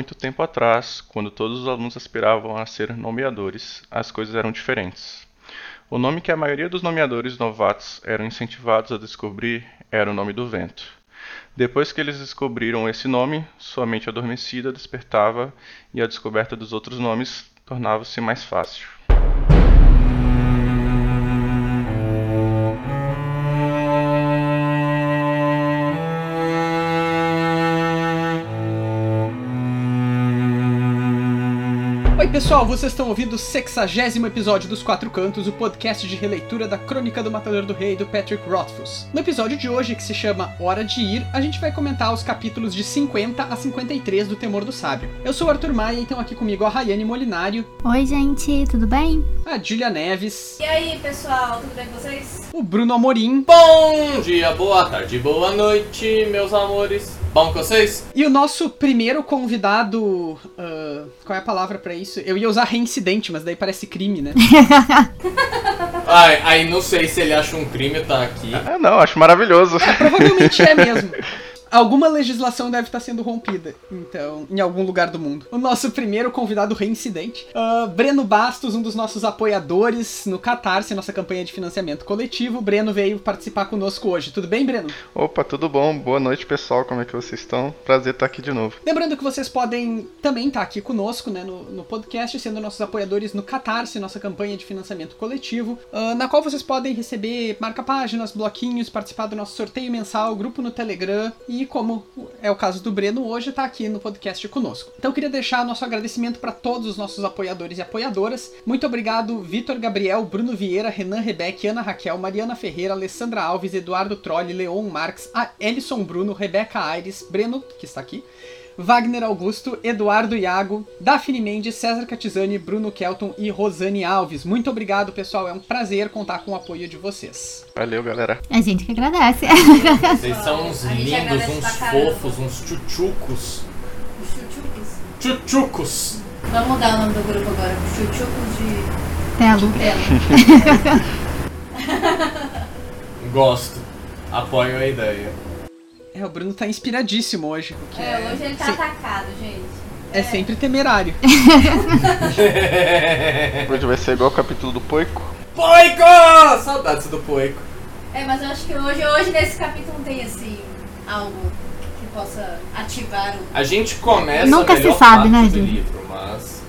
muito tempo atrás, quando todos os alunos aspiravam a ser nomeadores, as coisas eram diferentes. O nome que a maioria dos nomeadores novatos eram incentivados a descobrir era o nome do vento. Depois que eles descobriram esse nome, sua mente adormecida despertava e a descoberta dos outros nomes tornava-se mais fácil. Pessoal, vocês estão ouvindo o sexagésimo episódio dos Quatro Cantos, o podcast de releitura da Crônica do Matador do Rei do Patrick Rothfuss. No episódio de hoje, que se chama Hora de Ir, a gente vai comentar os capítulos de 50 a 53 do Temor do Sábio. Eu sou o Arthur Maia e estão aqui comigo a Rayane Molinário. Oi, gente, tudo bem? A Julia Neves. E aí, pessoal, tudo bem com vocês? O Bruno Amorim. Bom dia, boa tarde, boa noite, meus amores. Bom com vocês? E o nosso primeiro convidado. Uh, qual é a palavra para isso? Eu ia usar reincidente, mas daí parece crime, né? Ai, aí não sei se ele acha um crime tá aqui. Ah, não, acho maravilhoso. É, provavelmente é mesmo alguma legislação deve estar sendo rompida, então, em algum lugar do mundo. O nosso primeiro convidado reincidente, uh, Breno Bastos, um dos nossos apoiadores no Catarse, nossa campanha de financiamento coletivo. Breno veio participar conosco hoje. Tudo bem, Breno? Opa, tudo bom? Boa noite, pessoal. Como é que vocês estão? Prazer estar aqui de novo. Lembrando que vocês podem também estar aqui conosco, né, no, no podcast, sendo nossos apoiadores no Catarse, nossa campanha de financiamento coletivo, uh, na qual vocês podem receber marca-páginas, bloquinhos, participar do nosso sorteio mensal, grupo no Telegram e e como é o caso do Breno hoje, está aqui no podcast conosco. Então eu queria deixar nosso agradecimento para todos os nossos apoiadores e apoiadoras. Muito obrigado, Vitor Gabriel, Bruno Vieira, Renan Rebeck, Ana Raquel, Mariana Ferreira, Alessandra Alves, Eduardo Trolli, Leon Marques, Elison Bruno, Rebeca Aires, Breno, que está aqui, Wagner Augusto, Eduardo Iago, Daphne Mendes, César Catizani, Bruno Kelton e Rosane Alves. Muito obrigado, pessoal. É um prazer contar com o apoio de vocês. Valeu, galera. A gente que agradece. Vocês são uns lindos, uns fofos, uns chuchucos. Chuchucos? Chuchucos. Vamos mudar o nome do grupo agora. Chuchucos de... Telo. Telo. Gosto. Apoio a ideia. É, o Bruno tá inspiradíssimo hoje. É, é, hoje ele tá atacado, gente. É, é sempre temerário. hoje vai ser igual o capítulo do Poico. Poico! Saudades do Poico. É, mas eu acho que hoje, hoje nesse capítulo não tem assim algo que possa ativar o. A gente começa Nunca se sabe, né, do livro, mas.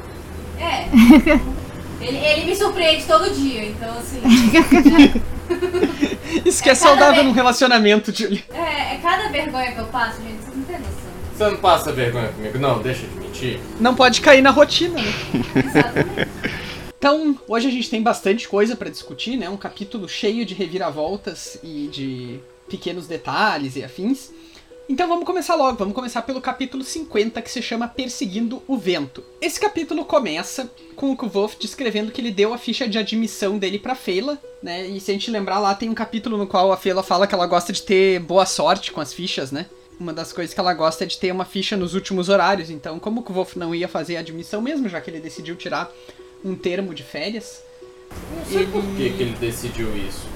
É. ele, ele me surpreende todo dia, então assim. Isso que é, é saudável num relacionamento, Julie. É, é cada vergonha que eu passo, gente, vocês não têm noção. Você não passa vergonha comigo? Não, deixa de mentir. Não pode cair na rotina, né? Exatamente. Então, hoje a gente tem bastante coisa para discutir, né? Um capítulo cheio de reviravoltas e de pequenos detalhes e afins. Então vamos começar logo, vamos começar pelo capítulo 50, que se chama Perseguindo o Vento. Esse capítulo começa com o Kvolf descrevendo que ele deu a ficha de admissão dele pra Feila, né? E se a gente lembrar lá, tem um capítulo no qual a Feila fala que ela gosta de ter boa sorte com as fichas, né? Uma das coisas que ela gosta é de ter uma ficha nos últimos horários, então como o Kvolf não ia fazer a admissão mesmo, já que ele decidiu tirar um termo de férias... Não sei ele... por que, que ele decidiu isso.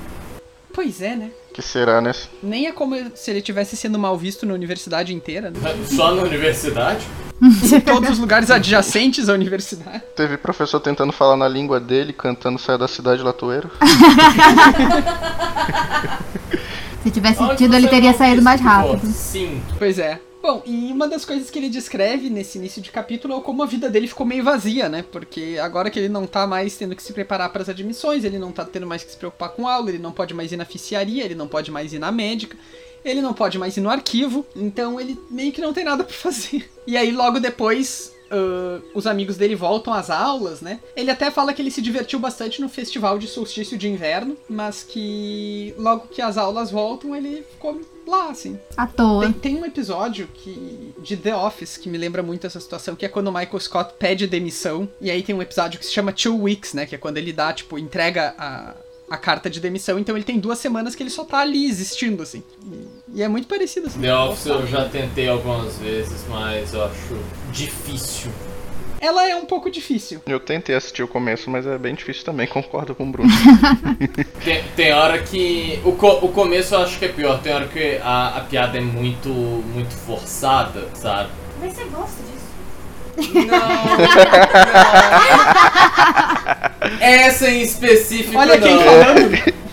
Pois é, né? Que será, né? Nem é como se ele tivesse sendo mal visto na universidade inteira. Né? Só na universidade? em todos os lugares adjacentes à universidade. Teve professor tentando falar na língua dele, cantando Saia da Cidade Latoeiro. se tivesse sentido, ele teria saído mais rápido. Sim. Pois é. Bom, e uma das coisas que ele descreve nesse início de capítulo é como a vida dele ficou meio vazia, né? Porque agora que ele não tá mais tendo que se preparar para as admissões, ele não tá tendo mais que se preocupar com aula, ele não pode mais ir na oficiaria, ele não pode mais ir na médica, ele não pode mais ir no arquivo, então ele meio que não tem nada para fazer. E aí logo depois Uh, os amigos dele voltam às aulas, né? Ele até fala que ele se divertiu bastante no festival de solstício de inverno, mas que logo que as aulas voltam, ele ficou lá, assim. À toa. Tem, tem, um episódio que de The Office que me lembra muito essa situação, que é quando o Michael Scott pede demissão. E aí tem um episódio que se chama Two Weeks, né? Que é quando ele dá, tipo, entrega a, a carta de demissão. Então ele tem duas semanas que ele só tá ali existindo, assim. E, e é muito parecido, assim. The Office eu já tentei algumas vezes, mas eu acho difícil ela é um pouco difícil. Eu tentei assistir o começo, mas é bem difícil também, concordo com o Bruno. tem, tem hora que. O, co o começo eu acho que é pior, tem hora que a, a piada é muito, muito forçada, sabe? Mas você gosta disso? não. Essa em específico Olha não. quem falando.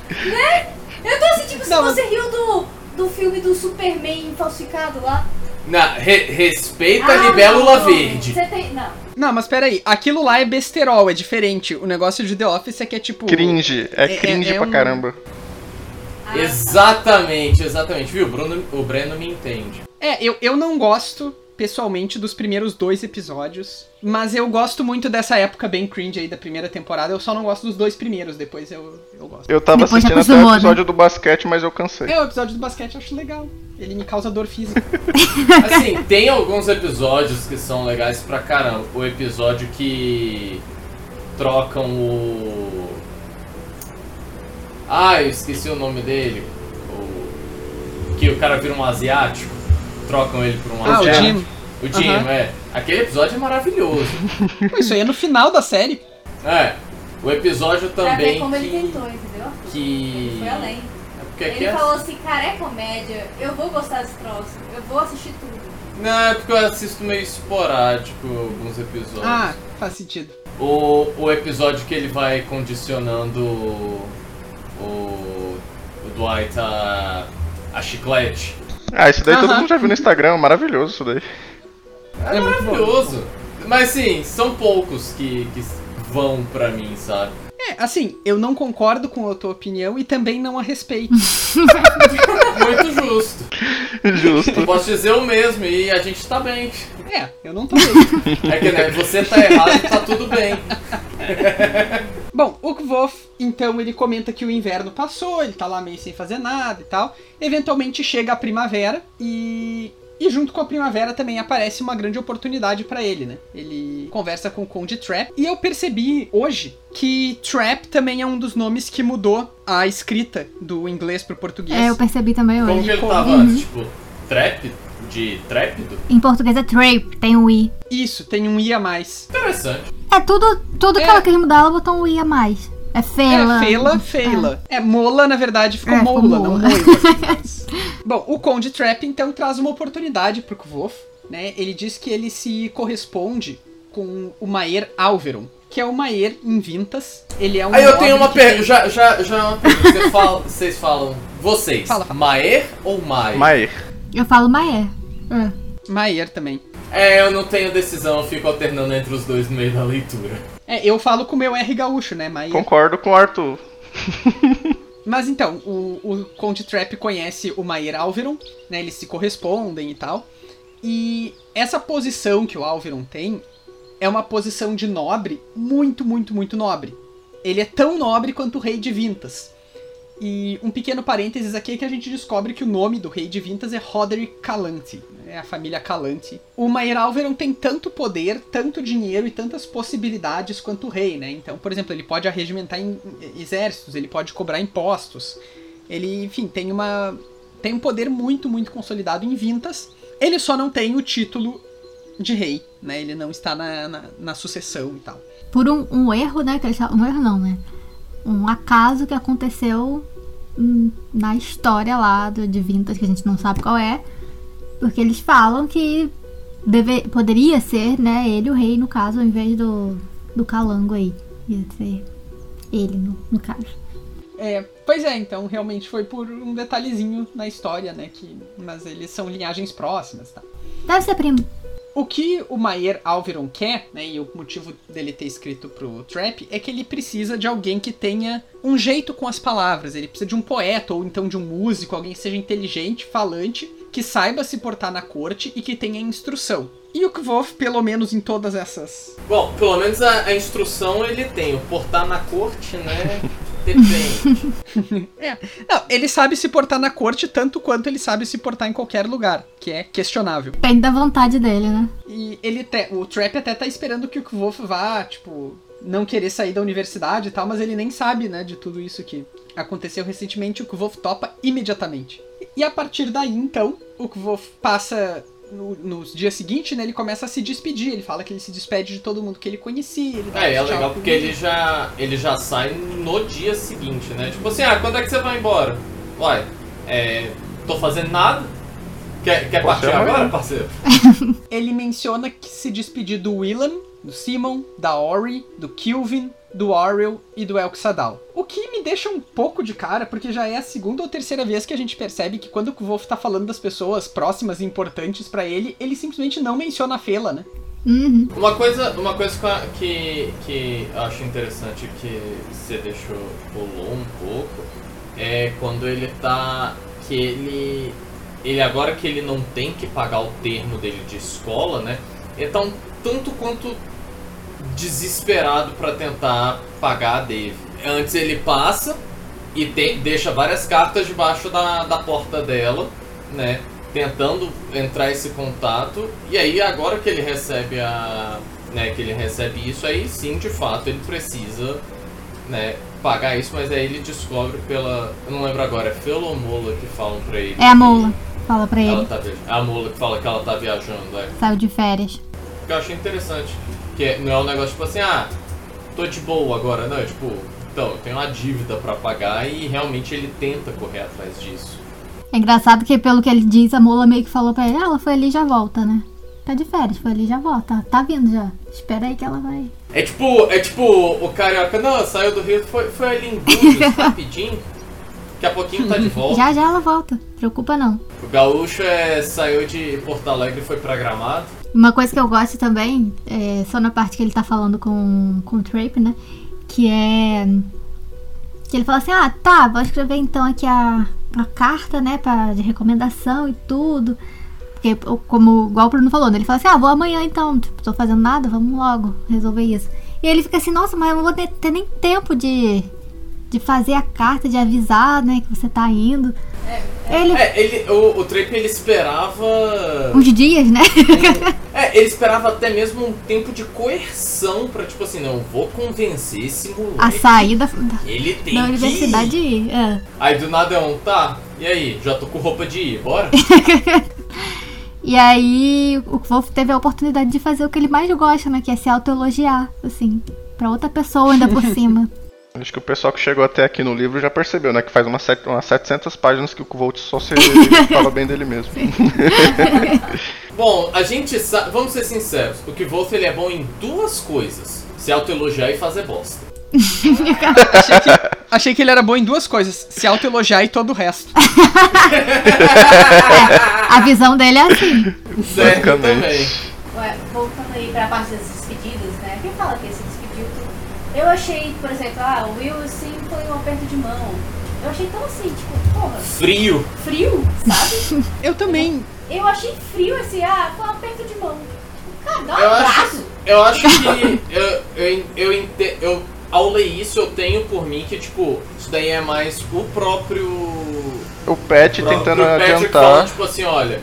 Eu tô assim, tipo, se Não, mas- você riu do, do filme do Superman falsificado lá. Não, re- respeita a Ah, libélula não. verde. Você tem. Não. Não, mas peraí, aquilo lá é besterol, é diferente. O negócio de The Office é que é tipo. Cringe. É, É- cringe é- é pra um- caramba. Exatamente, exatamente. Viu? O, Bruno, o Breno me entende. É, eu, eu não gosto, pessoalmente, dos primeiros dois episódios. Mas eu gosto muito dessa época bem cringe aí da primeira temporada. Eu só não gosto dos dois primeiros, depois eu, eu gosto. Eu tava Depois assistindo até o né? episódio do basquete, mas eu cansei. É, o episódio do basquete eu acho legal. Ele me causa dor física. Assim, tem alguns episódios que são legais pra caramba. O episódio que trocam o. Ah, eu esqueci o nome dele. O... Que o cara vira um asiático. Trocam ele por um Ah, o. Jim. O Jim, Aham. é. Aquele episódio é maravilhoso. Isso aí é no final da série. É. O episódio pra ver também como ele que. tentou, entendeu? que... Ele foi além. É porque Ele é... falou assim, cara, é comédia, eu vou gostar desse troço, eu vou assistir tudo. Não, é porque eu assisto meio esporádico alguns episódios. Ah, faz sentido. O, o episódio que ele vai condicionando o, o, o Dwight a, a chiclete. Ah, isso daí todo mundo já viu no Instagram, maravilhoso isso daí. É, É muito bom. maravilhoso. Mas sim, são poucos que, que vão pra mim, sabe? É, assim, eu não concordo com a tua opinião e também não a respeito. Muito justo. Justo. Eu posso dizer o mesmo e a gente tá bem. É, eu não tô bem. É que né, você tá errado e tá tudo bem. Bom, o Kvof, então, ele comenta que o inverno passou, ele tá lá meio sem fazer nada e tal. Eventualmente chega a primavera e. E junto com a primavera também aparece uma grande oportunidade pra ele, né? Ele conversa com o Conde Trap. E eu percebi hoje que Trap também é um dos nomes que mudou a escrita do inglês pro português. É, eu percebi também Como hoje. que ele tava Uhum. Tipo, trap? De trépido? Em português é trape, tem um i. Isso, tem um i a mais. Interessante. É tudo, tudo que É. ela quis mudar, ela botou um i a mais. É feila. É, feila, feila. É, mola, na verdade, ficou É, ficou mola, não mola. Bom, o Conde Trap, então, traz uma oportunidade pro Kvof, né? Ele diz que ele se corresponde com o Maer Alveron, que é o Maer em Vintas. Ele é um Aí eu tenho uma que pergunta. tem- Já, já, já é uma pergunta. Você fala- Vocês falam. Vocês. Fala, fala. Maer ou Mai? Maer. Eu falo Maé. É. Maer também. É, eu não tenho decisão, eu fico alternando entre os dois no meio da leitura. É, eu falo com o meu R gaúcho, né, Maer? Concordo com o Arthur. Mas então, o, o Conde Trap conhece o Maer Alveron, né? Eles se correspondem e tal. E essa posição que o Alveron tem é uma posição de nobre muito, muito, muito nobre. Ele é tão nobre quanto o Rei de Vintas. E um pequeno parênteses aqui é que a gente descobre que o nome do Rei de Vintas é Roderick Calante, é a família Calante. O Maer Alveron tem tanto poder, tanto dinheiro e tantas possibilidades quanto o rei, né? Então, por exemplo, ele pode arregimentar em exércitos, ele pode cobrar impostos. Ele, enfim, tem uma tem um poder muito, muito consolidado em Vintas. Ele só não tem o título de rei, né? Ele não está na, na, na sucessão e tal. Por um, um erro, né? Um erro não, né? Um acaso que aconteceu na história lá do, de Vintas, que a gente não sabe qual é. Porque eles falam que deve, poderia ser, né, ele o rei, no caso, ao invés do, do calango aí. Ia ser ele, no, no caso. É, pois é, então realmente foi por um detalhezinho na história, né? Que, mas eles são linhagens próximas, tá? Deve ser primo. O que o Maer Alveron quer, né, e o motivo dele ter escrito pro Trap, é que ele precisa de alguém que tenha um jeito com as palavras. Ele precisa de um poeta, ou então de um músico, alguém que seja inteligente, falante, que saiba se portar na corte e que tenha instrução. E o Kvof, pelo menos em todas essas. Bom, pelo menos a, a instrução ele tem. O portar na corte, né? Depende. É. Não, ele sabe se portar na corte tanto quanto ele sabe se portar em qualquer lugar, que é questionável. Depende da vontade dele, né? E ele te, o Trap até tá esperando que o Kvof vá, tipo, não querer sair da universidade e tal, mas ele nem sabe, né, de tudo isso que aconteceu recentemente. O Kvof topa imediatamente. E a partir daí, então, o Kvof passa no, nos dias seguintes, né, ele começa a se despedir. Ele fala que ele se despede de todo mundo que ele conhecia. Ele É, é legal porque ele já, ele já sai no dia seguinte, né? Tipo assim, ah, quando é que você vai embora? Uai, é, tô fazendo nada. Quer, quer partir amanhã. agora, parceiro? Ele menciona que se despedir do Willan, do Simon, da Ori, do Kilvin, do Ariel e do Elxadal. O que me deixa um pouco de cara, porque já é a segunda ou terceira vez que a gente percebe que quando o Wolf tá falando das pessoas próximas e importantes pra ele, ele simplesmente não menciona a Fela, né? Uhum. Uma coisa, uma coisa que eu- que, que eu acho interessante que você deixou rolou um pouco é quando ele tá. que ele. Ele agora que ele não tem que pagar o termo dele de escola, né? Ele tá um tanto quanto desesperado pra tentar pagar a Dave. Antes ele passa e deixa várias cartas debaixo da, da porta dela, né? Tentando entrar esse contato. E aí agora que ele recebe a. Né, que ele recebe isso, aí sim de fato ele precisa né, pagar isso, mas aí ele descobre pela. Eu não lembro agora, é Fela ou Mola que falam pra ele. É a que Mola. Fala pra ele. tá. É a Mola que fala que ela tá viajando, é. Saiu de férias. que eu achei interessante. Que não é um negócio tipo assim, ah, tô de boa agora, não, é tipo, então, eu tenho uma dívida pra pagar e realmente ele tenta correr atrás disso. É engraçado que, pelo que ele diz, a Mola meio que falou pra ele: ah, ela foi ali e já volta, né? Tá de férias, foi ali e já volta. Tá vindo já. Espera aí que ela vai. É tipo, é tipo, o carioca, não, saiu do Rio, foi, foi ali em Búzios, rapidinho. Daqui a pouquinho tá de volta. Já já ela volta. Preocupa não. O gaúcho é, saiu de Porto Alegre e foi pra Gramado. Uma coisa que eu gosto também, é só na parte que ele tá falando com, com o Trape, né? Que é. Que ele fala assim: ah, tá, vou escrever então aqui a, a carta, né? Pra, de recomendação e tudo. Porque, como igual o Bruno falou, né? Ele fala assim: ah, vou amanhã então, tipo, tô fazendo nada, vamos logo resolver isso. E ele fica assim: nossa, mas eu não vou ter, ter nem tempo de, de fazer a carta, de avisar, né? Que você tá indo. Ele. É, ele, o, o Trape ele esperava. Uns dias, né? É, ele esperava até mesmo um tempo de coerção pra, tipo assim, não, vou convencer esse moleque. a saída da, Ele tem da que universidade ir. ir. É. Aí do nada é um, tá, e aí, já tô com roupa de ir, bora? E aí o Wolf teve a oportunidade de fazer o que ele mais gosta, né? Que é se autoelogiar, assim, pra outra pessoa ainda por cima. Acho que o pessoal que chegou até aqui no livro já percebeu, né? Que faz umas, set- umas 700 páginas que o Volt só se fala bem dele mesmo. Bom, a gente sabe, vamos ser sinceros, o que Wolf ele é bom em duas coisas: se autoelogiar e fazer bosta. Achei que, achei que ele era bom em duas coisas: se autoelogiar e todo o resto. A visão dele é assim. Certo também. Ué, voltando aí pra parte das despedidas, né? Quem fala que? Eu achei, por exemplo, ah, o Will sim foi um aperto de mão. Eu achei tão assim, tipo, porra, Frio. frio, sabe? Eu também. Eu achei frio assim, ah, foi um aperto de mão. Cara, dá um Eu acho, abraço. eu acho que eu, eu, eu, ente- eu, ao ler isso, eu tenho por mim que, tipo, isso daí é mais o próprio. O Pet tentando Patrick adiantar. falando, tipo assim, olha,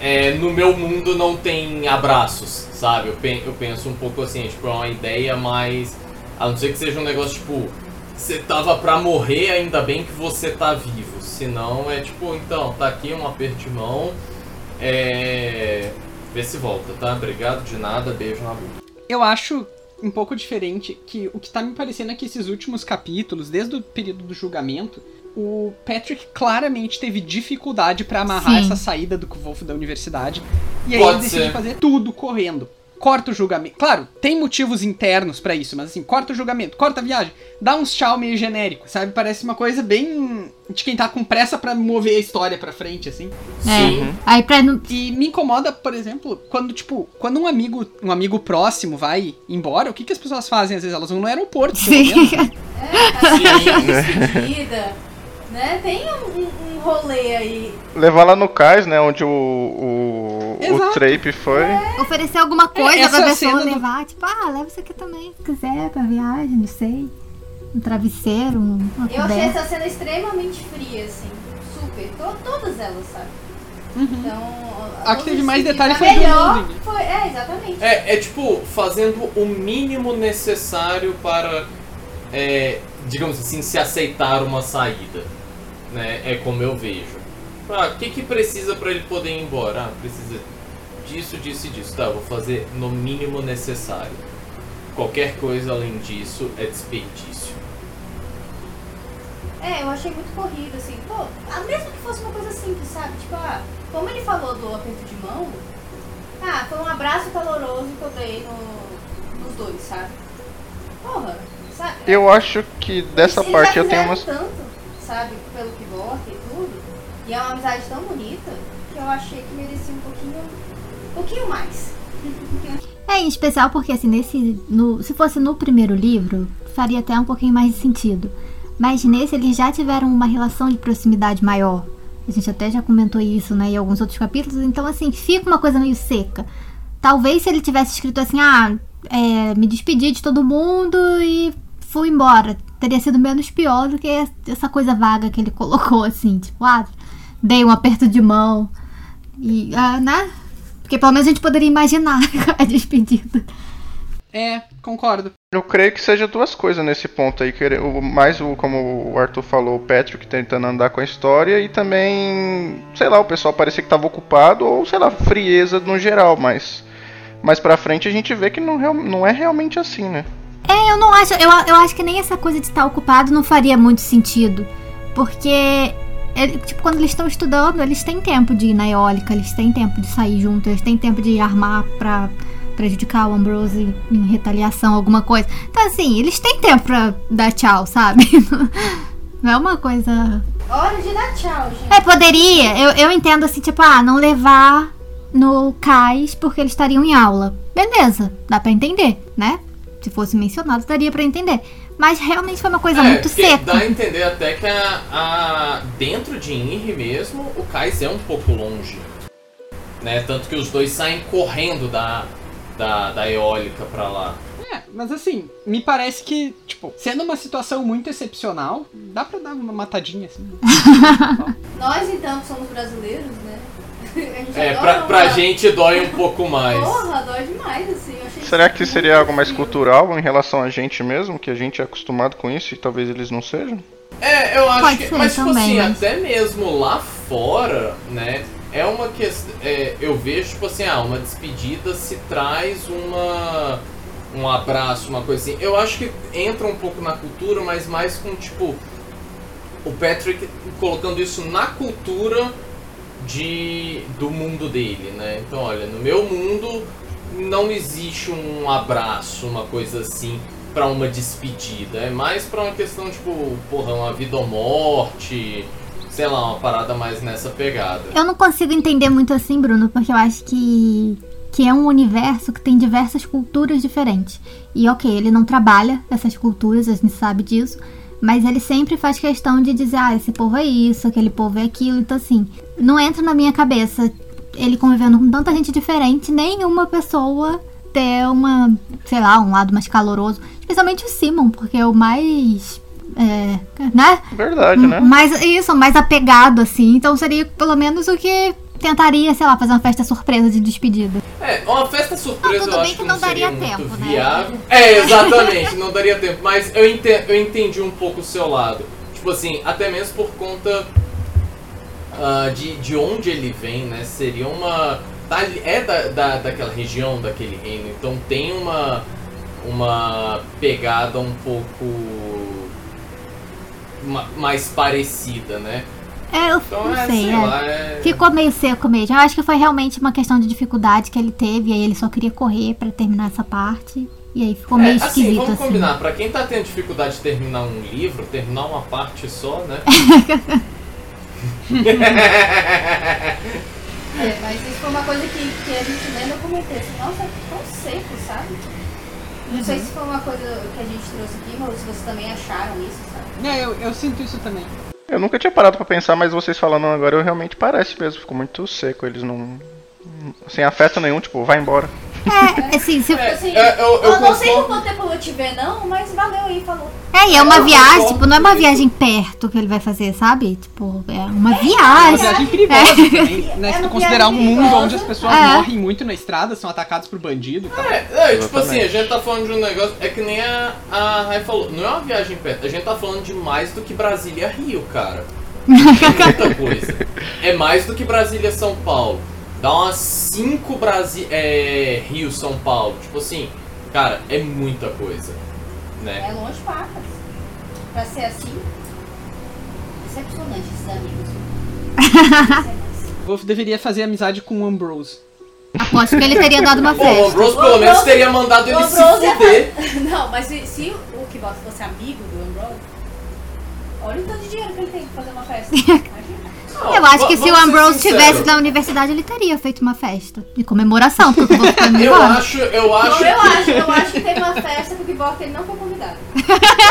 é, no meu mundo não tem abraços, sabe? Eu, pen- eu penso um pouco assim, tipo, é uma ideia mais. A não ser que seja um negócio tipo. Você tava pra morrer, ainda bem que você tá vivo. Senão é tipo, então, tá aqui um aperto de mão. É. Vê se volta, tá? Obrigado de nada, beijo na boca. Eu acho um pouco diferente que o que tá me parecendo é que esses últimos capítulos, desde o período do julgamento, o Patrick claramente teve dificuldade pra amarrar Sim. essa saída do Wolf da universidade. E aí Pode ele decide ser. fazer tudo correndo. Corta o julgamento. Claro, tem motivos internos pra isso, mas assim, corta o julgamento, corta a viagem, dá uns tchau meio genérico, sabe? Parece uma coisa bem de quem tá com pressa pra mover a história pra frente, assim. Sim. É. Aí pra não. E me incomoda, por exemplo, quando, tipo, quando um amigo, um amigo próximo vai embora, o que, que as pessoas fazem? Às vezes elas vão no aeroporto, pelo Sim. menos. É, de despedida. Né? Tem um, um- um rolê aí. Levar lá no cais, né? Onde o, o, o Exato. Trape foi. Oferecer alguma coisa essa pra pessoa do- levar. Tipo, ah, leva isso aqui também, se quiser, pra viagem, não sei. Um travesseiro, um- uma Eu achei coberta. essa cena extremamente fria, assim. Super. To- todas elas, sabe? Uhum. Então. A que teve mais detalhe foi a do melhor Loading. foi É, exatamente. É, é tipo, fazendo o mínimo necessário para, é, digamos assim, se aceitar uma saída. Né? É como eu vejo. Ah, o que, que precisa para ele poder ir embora? Ah, precisa disso, disso e disso. Tá, eu vou fazer no mínimo necessário. Qualquer coisa além disso é desperdício. É, eu achei muito corrido, assim. Pô, ah, mesmo que fosse uma coisa simples, sabe? Tipo, ah, como ele falou do aperto de mão, ah, foi um abraço caloroso que eu dei no, nos dois, sabe? Porra, sabe? Eu acho que dessa Eles parte já eu tenho umas. tanto, sabe, pelo que volta e é uma amizade tão bonita que eu achei que merecia um pouquinho. Um pouquinho mais. É, em especial porque assim, nesse. No, se fosse no primeiro livro, faria até um pouquinho mais de sentido. Mas nesse eles já tiveram uma relação de proximidade maior. A gente até já comentou isso, né, em alguns outros capítulos. Então, assim, fica uma coisa meio seca. Talvez se ele tivesse escrito assim, ah, é, me despedi de todo mundo e fui embora. Teria sido menos pior do que essa coisa vaga que ele colocou, assim, tipo, ah, dei um aperto de mão. E, ah, né? Porque pelo menos a gente poderia imaginar a despedida. É, concordo. Eu creio que seja duas coisas nesse ponto aí. Mais o, como o Arthur falou, o Patrick tentando andar com a história e também, sei lá, o pessoal parecia que estava ocupado ou, sei lá, frieza no geral, mas mais pra frente a gente vê que não, não é realmente assim, né? É, eu não acho. Eu, eu acho que nem essa coisa de estar ocupado não faria muito sentido. Porque, ele- tipo, quando eles estão estudando, eles têm tempo de ir na eólica, eles têm tempo de sair juntos, eles têm tempo de armar pra prejudicar o Ambrose em retaliação, alguma coisa. Então, assim, eles têm tempo pra dar tchau, sabe? Não é uma coisa. Hora de dar tchau, gente. É, poderia. Eu, eu entendo assim, tipo, ah, não levar no cais porque eles estariam em aula. Beleza, dá pra entender, né? Se fosse mencionado, daria pra entender. Mas realmente foi uma coisa É, muito seca. Dá a entender até que a, a- dentro de Inri mesmo, o cais é um pouco longe. Né? Tanto que os dois saem correndo da, da, da eólica pra lá. É, mas assim, me parece que, tipo, sendo uma situação muito excepcional, dá pra dar uma matadinha assim. Nós, então, que somos brasileiros, né? É, pra, pra gente dói um pouco mais. Porra, dói demais, assim. Será que seria algo mais cultural em relação a gente mesmo, que a gente é acostumado com isso e talvez eles não sejam? É, eu acho Pode que. ser Mas, tipo também, assim, mas- até mesmo lá fora, né? É uma questão. eu vejo, tipo assim, ah, uma despedida se traz uma. Um abraço, uma coisa assim. Eu acho que entra um pouco na cultura, mas mais com, tipo. O Patrick colocando isso na cultura de do mundo dele, né? Então, olha, no meu mundo não existe um abraço, uma coisa assim, pra uma despedida. É mais pra uma questão, tipo, porra, uma vida ou morte, sei lá, uma parada mais nessa pegada. Eu não consigo entender muito assim, Bruno, porque eu acho que, que é um universo que tem diversas culturas diferentes. E ok, ele não trabalha essas culturas, a gente sabe disso. Mas ele sempre faz questão de dizer, ah, esse povo é isso, aquele povo é aquilo. Então, assim, não entra na minha cabeça ele convivendo com tanta gente diferente, nenhuma pessoa ter uma, sei lá, um lado mais caloroso. Especialmente o Simon, porque é o mais. É, né? Verdade, né? Mais, isso, mais apegado, assim. Então seria pelo menos o que tentaria, sei lá, fazer uma festa surpresa de despedida. É, uma festa surpresa Ah, tudo eu bem acho que não não seria daria muito tempo, né? viável. É, exatamente, não daria tempo. Mas eu entendi, eu entendi um pouco o seu lado. Tipo assim, até mesmo por conta ah, de, de onde ele vem, né? Seria uma. da- É da, da, daquela região, daquele reino. Então tem uma, uma pegada um pouco. Ma- mais parecida, né? É, eu Então não é, sei, sei é. lá, é. Ficou meio seco mesmo. Eu acho que foi realmente uma questão de dificuldade que ele teve, e aí ele só queria correr pra terminar essa parte. E aí ficou meio É, assim, esquisito, vamos assim. combinar, pra quem tá tendo dificuldade de terminar um livro, terminar uma parte só, né? É, mas isso foi uma coisa que, que a gente lendo eu comentei assim, nossa, tão seco, sabe? Não sei se foi uma coisa que a gente trouxe aqui, mas se vocês também acharam isso, sabe? É, eu, eu sinto isso também. Eu nunca tinha parado pra pensar, mas vocês falando agora, eu realmente parece mesmo. Ficou muito seco, eles não. Sem afeto nenhum, tipo, vai embora. É, assim, se... É, Assim, é, eu, eu não sei por quanto tempo eu vou te ver, não, mas valeu aí, falou. é, e é uma eu viagem, tipo, não é uma viagem perto que ele vai fazer, sabe? Tipo, é uma É uma viagem. viagem perigosa também, né? É Se tu considerar um viagem mundo perigosa. onde as pessoas É. morrem muito na estrada, são atacados por bandido e tal. É, é, tipo assim, a gente tá falando de um negócio. É que nem a, a Rai falou, não é uma viagem perto, a gente tá falando de mais do que Brasília-Rio, cara. É muita coisa. É mais do que Brasília-São Paulo. Dá umas 5 Brasi é, Rio-São Paulo. Tipo assim, cara, é muita coisa. Né? É longe pacas. Pra ser assim, decepcionante esses amigos. deveria fazer amizade com o Ambrose. Aposto que ele teria dado uma o festa. Ambrose O pelo menos Ambrose- teria mandado ele se Ambrose ia fuder. Não, mas se, se o Kibok fosse amigo do Ambrose, olha o tanto de dinheiro que ele tem pra fazer uma festa. Eu acho que se o Ambrose estivesse na universidade, ele teria feito uma festa de comemoração, porque eu vou ficar Eu acho, eu acho, eu acho, eu acho que teve uma festa que o Kibok ele não foi convidado.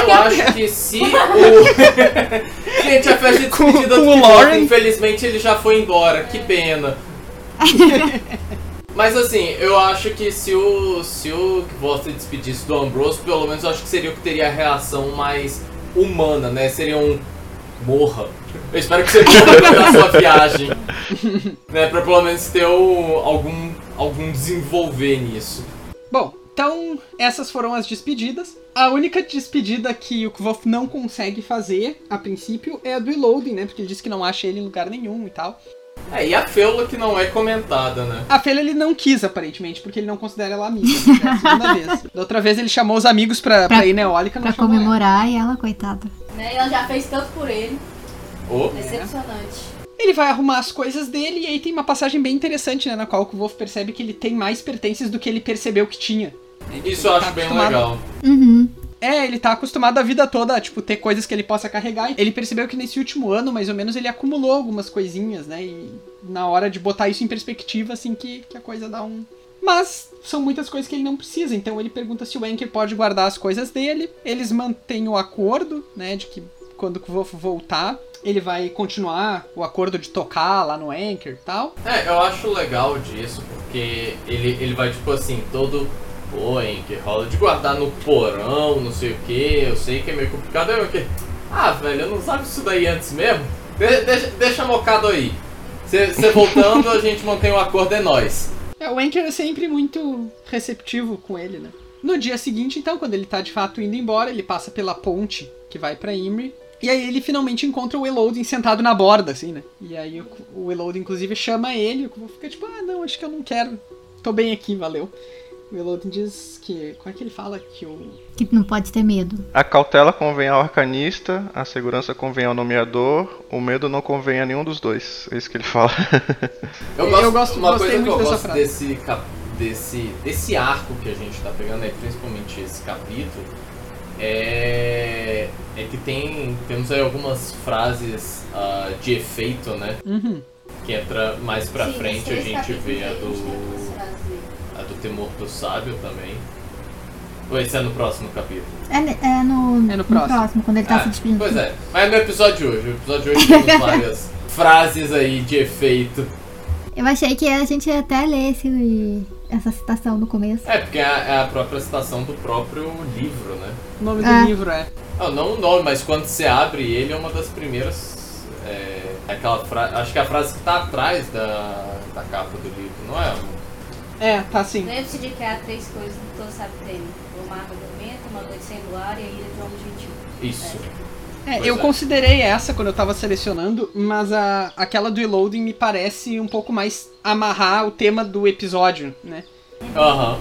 eu acho que se o. Gente, a festa de despedida Com do o Kibok, Lauren. infelizmente ele já foi embora. Que pena. Mas assim, eu acho que se o. Se o Kibok se despedisse do Ambrose, pelo menos eu acho que seria o que teria a reação mais humana, né? Seria um. Morra. Eu espero que você morra na sua viagem. né? Pra pelo menos ter o, algum, algum desenvolver nisso. Bom, então essas foram as despedidas. A única despedida que o Kvolf não consegue fazer, a princípio, é a do Reloading, né? Porque ele disse que não acha ele em lugar nenhum e tal. É, e a Feula que não é comentada, né? A Fela ele não quis, aparentemente, porque ele não considera ela amiga. né? É a segunda vez. Da outra vez ele chamou os amigos pra, pra, Pra- ir na eólica, Pra chamou ela. comemorar e ela, coitada. Né? E ela já fez tanto por ele. Ô, Decepcionante. Ele vai arrumar as coisas dele e aí tem uma passagem bem interessante, né? Na qual o Wolf percebe que ele tem mais pertences do que ele percebeu que tinha. isso eu Tá acho bem acostumado- legal. Uhum. É, ele tá acostumado a vida toda a, tipo, ter coisas que ele possa carregar. Ele percebeu que nesse último ano, mais ou menos, ele acumulou algumas coisinhas, né? E na hora de botar isso em perspectiva, assim, que, que a coisa dá um... Mas são muitas coisas que ele não precisa, então ele pergunta se o Anker pode guardar as coisas dele. Eles mantêm o acordo, né, de que quando o Wolf voltar, ele vai continuar o acordo de tocar lá no Anchor e tal. É, eu acho legal disso, porque ele, ele vai tipo assim, todo. Pô, que rola de guardar no porão, não sei o que, eu sei que é meio complicado. Eu que. Ah, velho, eu não usava isso daí antes mesmo? De- deixa, deixa mocado aí. Você voltando, a gente mantém o acordo, é nóis. É, o Anker é sempre muito receptivo com ele, né? No dia seguinte, então, quando ele tá de fato indo embora, ele passa pela ponte que vai pra Imri. E aí ele finalmente encontra o Elodin sentado na borda, assim, né? E aí o, o Elodin, inclusive, chama ele. O fica tipo, ah, não, acho que eu não quero. Tô bem aqui, valeu. O Elodin diz que... Como é que ele fala? Que o... Que não pode ter medo. A cautela convém ao arcanista, a segurança convém ao nomeador, o medo não convém a nenhum dos dois. É isso que ele fala. Eu Eu gosto, gosto- uma coisa que muito eu dessa gosto frase. desse, desse, desse arco que a gente tá pegando aí, principalmente esse capítulo, é, é que tem temos aí algumas frases ah, de efeito, né? Uhum. Que entra mais pra Sim, frente, a gente vê a do. A do temor do sábio também. Ou esse é no próximo capítulo? É, é no, É no próximo. quando ele tá Ah, se despedindo. pois é, mas no episódio de hoje. O episódio de hoje temos várias frases aí de efeito. Eu achei que a gente ia até ler esse, essa citação no começo. É, porque é a, é a própria citação do próprio livro, né? O nome É. do livro é... Ah, não o nome, mas quando você abre ele é uma das primeiras. É, aquela frase. Acho que é a frase que tá atrás da, da capa do livro, não é? É, tá assim. Lembre-se de que há três coisas que todo sabe que tem: o marco do vento, uma noite sem luar e a ilha de homem gentil. Isso. É, Pois eu é. considerei essa quando eu tava selecionando, mas a, aquela do Reloading me parece um pouco mais amarrar o tema do episódio, né? Aham.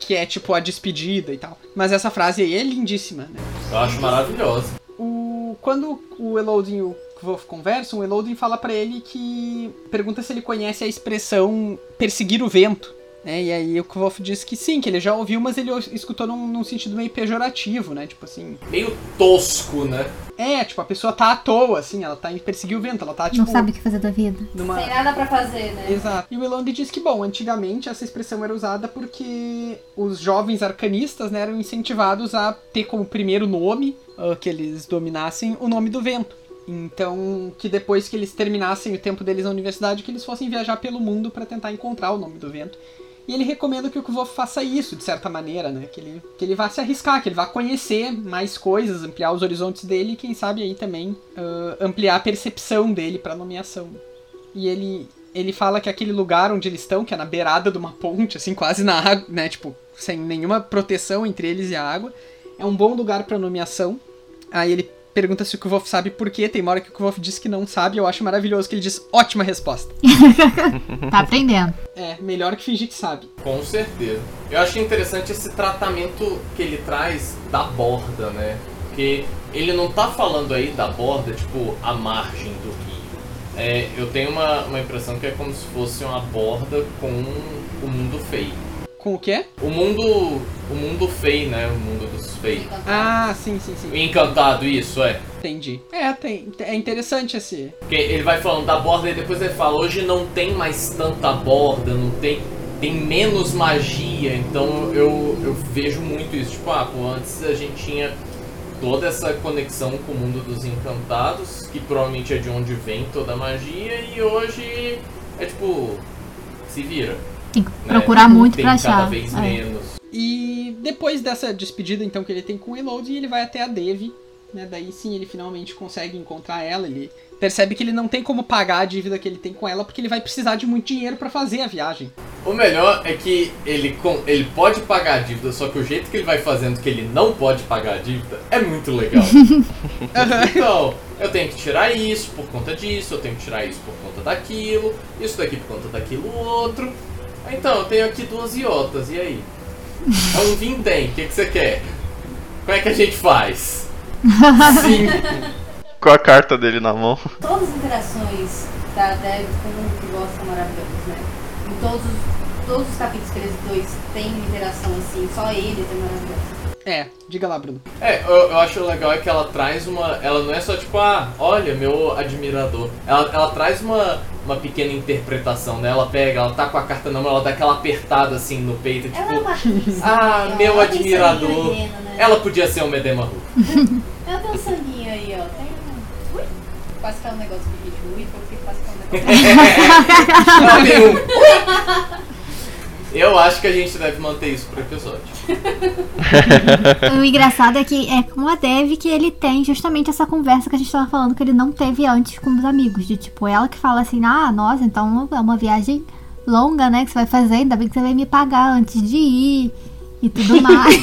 Que é tipo a despedida e tal. Mas essa frase aí é lindíssima, né? Eu acho maravilhosa. O, quando o Elodin e o Wolf conversam, o Elodin fala pra ele que. pergunta se ele conhece a expressão perseguir o vento. Né? E aí o Wolf diz que sim, que ele já ouviu, mas ele escutou num, num sentido meio pejorativo, né? Tipo assim. Meio tosco, né? É, tipo, a pessoa tá à toa, assim, ela tá em perseguir o vento, ela tá, tipo. Não sabe o que fazer da vida. numa. Sem nada pra fazer, né? Exato. E o Elondre diz que, bom, antigamente essa expressão era usada porque os jovens arcanistas né, eram incentivados a ter como primeiro nome ah, que eles dominassem o nome do vento. Então, que depois que eles terminassem o tempo deles na universidade, que eles fossem viajar pelo mundo para tentar encontrar o nome do vento. E ele recomenda que o Kvolf faça isso, de certa maneira, né? Que ele, que ele vá se arriscar, que ele vá conhecer mais coisas, ampliar os horizontes dele e, quem sabe, aí também ah, ampliar a percepção dele para nomeação. E ele, ele fala que aquele lugar onde eles estão, que é na beirada de uma ponte, assim, quase na água, né? Tipo, sem nenhuma proteção entre eles e a água, é um bom lugar para nomeação. Aí ele pergunta se o Kvolf sabe por quê. Tem uma hora que o Kvolf diz que não sabe. Eu acho maravilhoso que ele diz ótima resposta. Tá aprendendo. É, melhor que fingir que sabe. Com certeza. Eu acho interessante esse tratamento que ele traz da borda, né? Porque ele não tá falando aí da borda, tipo, a margem do rio. é, eu tenho uma, uma impressão que é como se fosse uma borda com o mundo feio. Com o quê? O mundo. O mundo feio, né? O mundo dos feios. Ah, sim, sim, sim. O encantado, isso, é. Entendi. É, tem, é interessante esse. Porque ele vai falando da borda e depois ele fala, hoje não tem mais tanta borda, não tem. Tem menos magia, então eu, eu vejo muito isso. Tipo, ah, pô, antes a gente tinha toda essa conexão com o mundo dos encantados, que provavelmente é de onde vem toda a magia, e hoje é tipo. se vira. Tem que né? procurar muito tem pra cada achar. vez É. menos. E depois dessa despedida, então, que ele tem com o Elodie, ele vai até a Devi, né? Daí sim ele finalmente consegue encontrar ela. Ele percebe que ele não tem como pagar a dívida que ele tem com ela, porque ele vai precisar de muito dinheiro pra fazer a viagem. O melhor é que ele, com, ele pode pagar a dívida, só que o jeito que ele vai fazendo que ele não pode pagar a dívida é muito legal. então, eu tenho que tirar isso por conta disso, eu tenho que tirar isso por conta daquilo, isso daqui por conta daquilo outro. Então, eu tenho aqui duas iotas, e aí? É um vintém, o que, que você quer? Como é que a gente faz? Sim. Com a carta dele na mão. Todas as interações da Deb com o Pivote são maravilhosas, né? Em todos, os- todos os capítulos que eles dois têm uma interação assim, só eles é maravilhoso. É, diga lá, Bruno. É, eu, eu acho legal é que ela traz uma. Ela não é só tipo, ah, olha, meu admirador. Ela, ela traz uma, uma pequena interpretação, né? Ela pega, ela tá com a carta na mão, ela dá aquela apertada assim no peito, Ela é tipo, uma ah, né? meu admirador. né? Ela podia ser o Medema Ru. Ela tem um sanguinho aí, ó. Tem um. Ui! Quase que é um negócio de vídeo. Ui, porque quase que é um negócio. Um. Eu acho que a gente deve manter isso pro episódio. O engraçado é que é com a Dev que ele tem justamente essa conversa que a gente tava falando que ele não teve antes com os amigos. De tipo, ela que fala assim, ah, nossa, então é uma viagem longa, né, que você vai fazer, ainda bem que você vai me pagar antes de ir e tudo mais.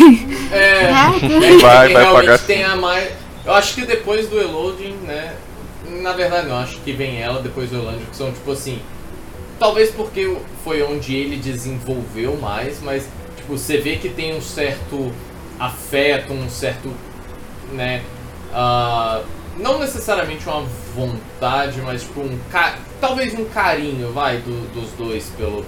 É, É, é Vai, vai pagar tem a mais. Eu acho que depois do Eloding, né? Na verdade, não, acho que vem ela depois do Eloding, que são tipo assim. Talvez porque foi onde ele desenvolveu mais, mas tipo, você vê que tem um certo afeto, um certo. né? ah, não necessariamente uma vontade, mas tipo um. Talvez um carinho, vai, do- dos dois pelo,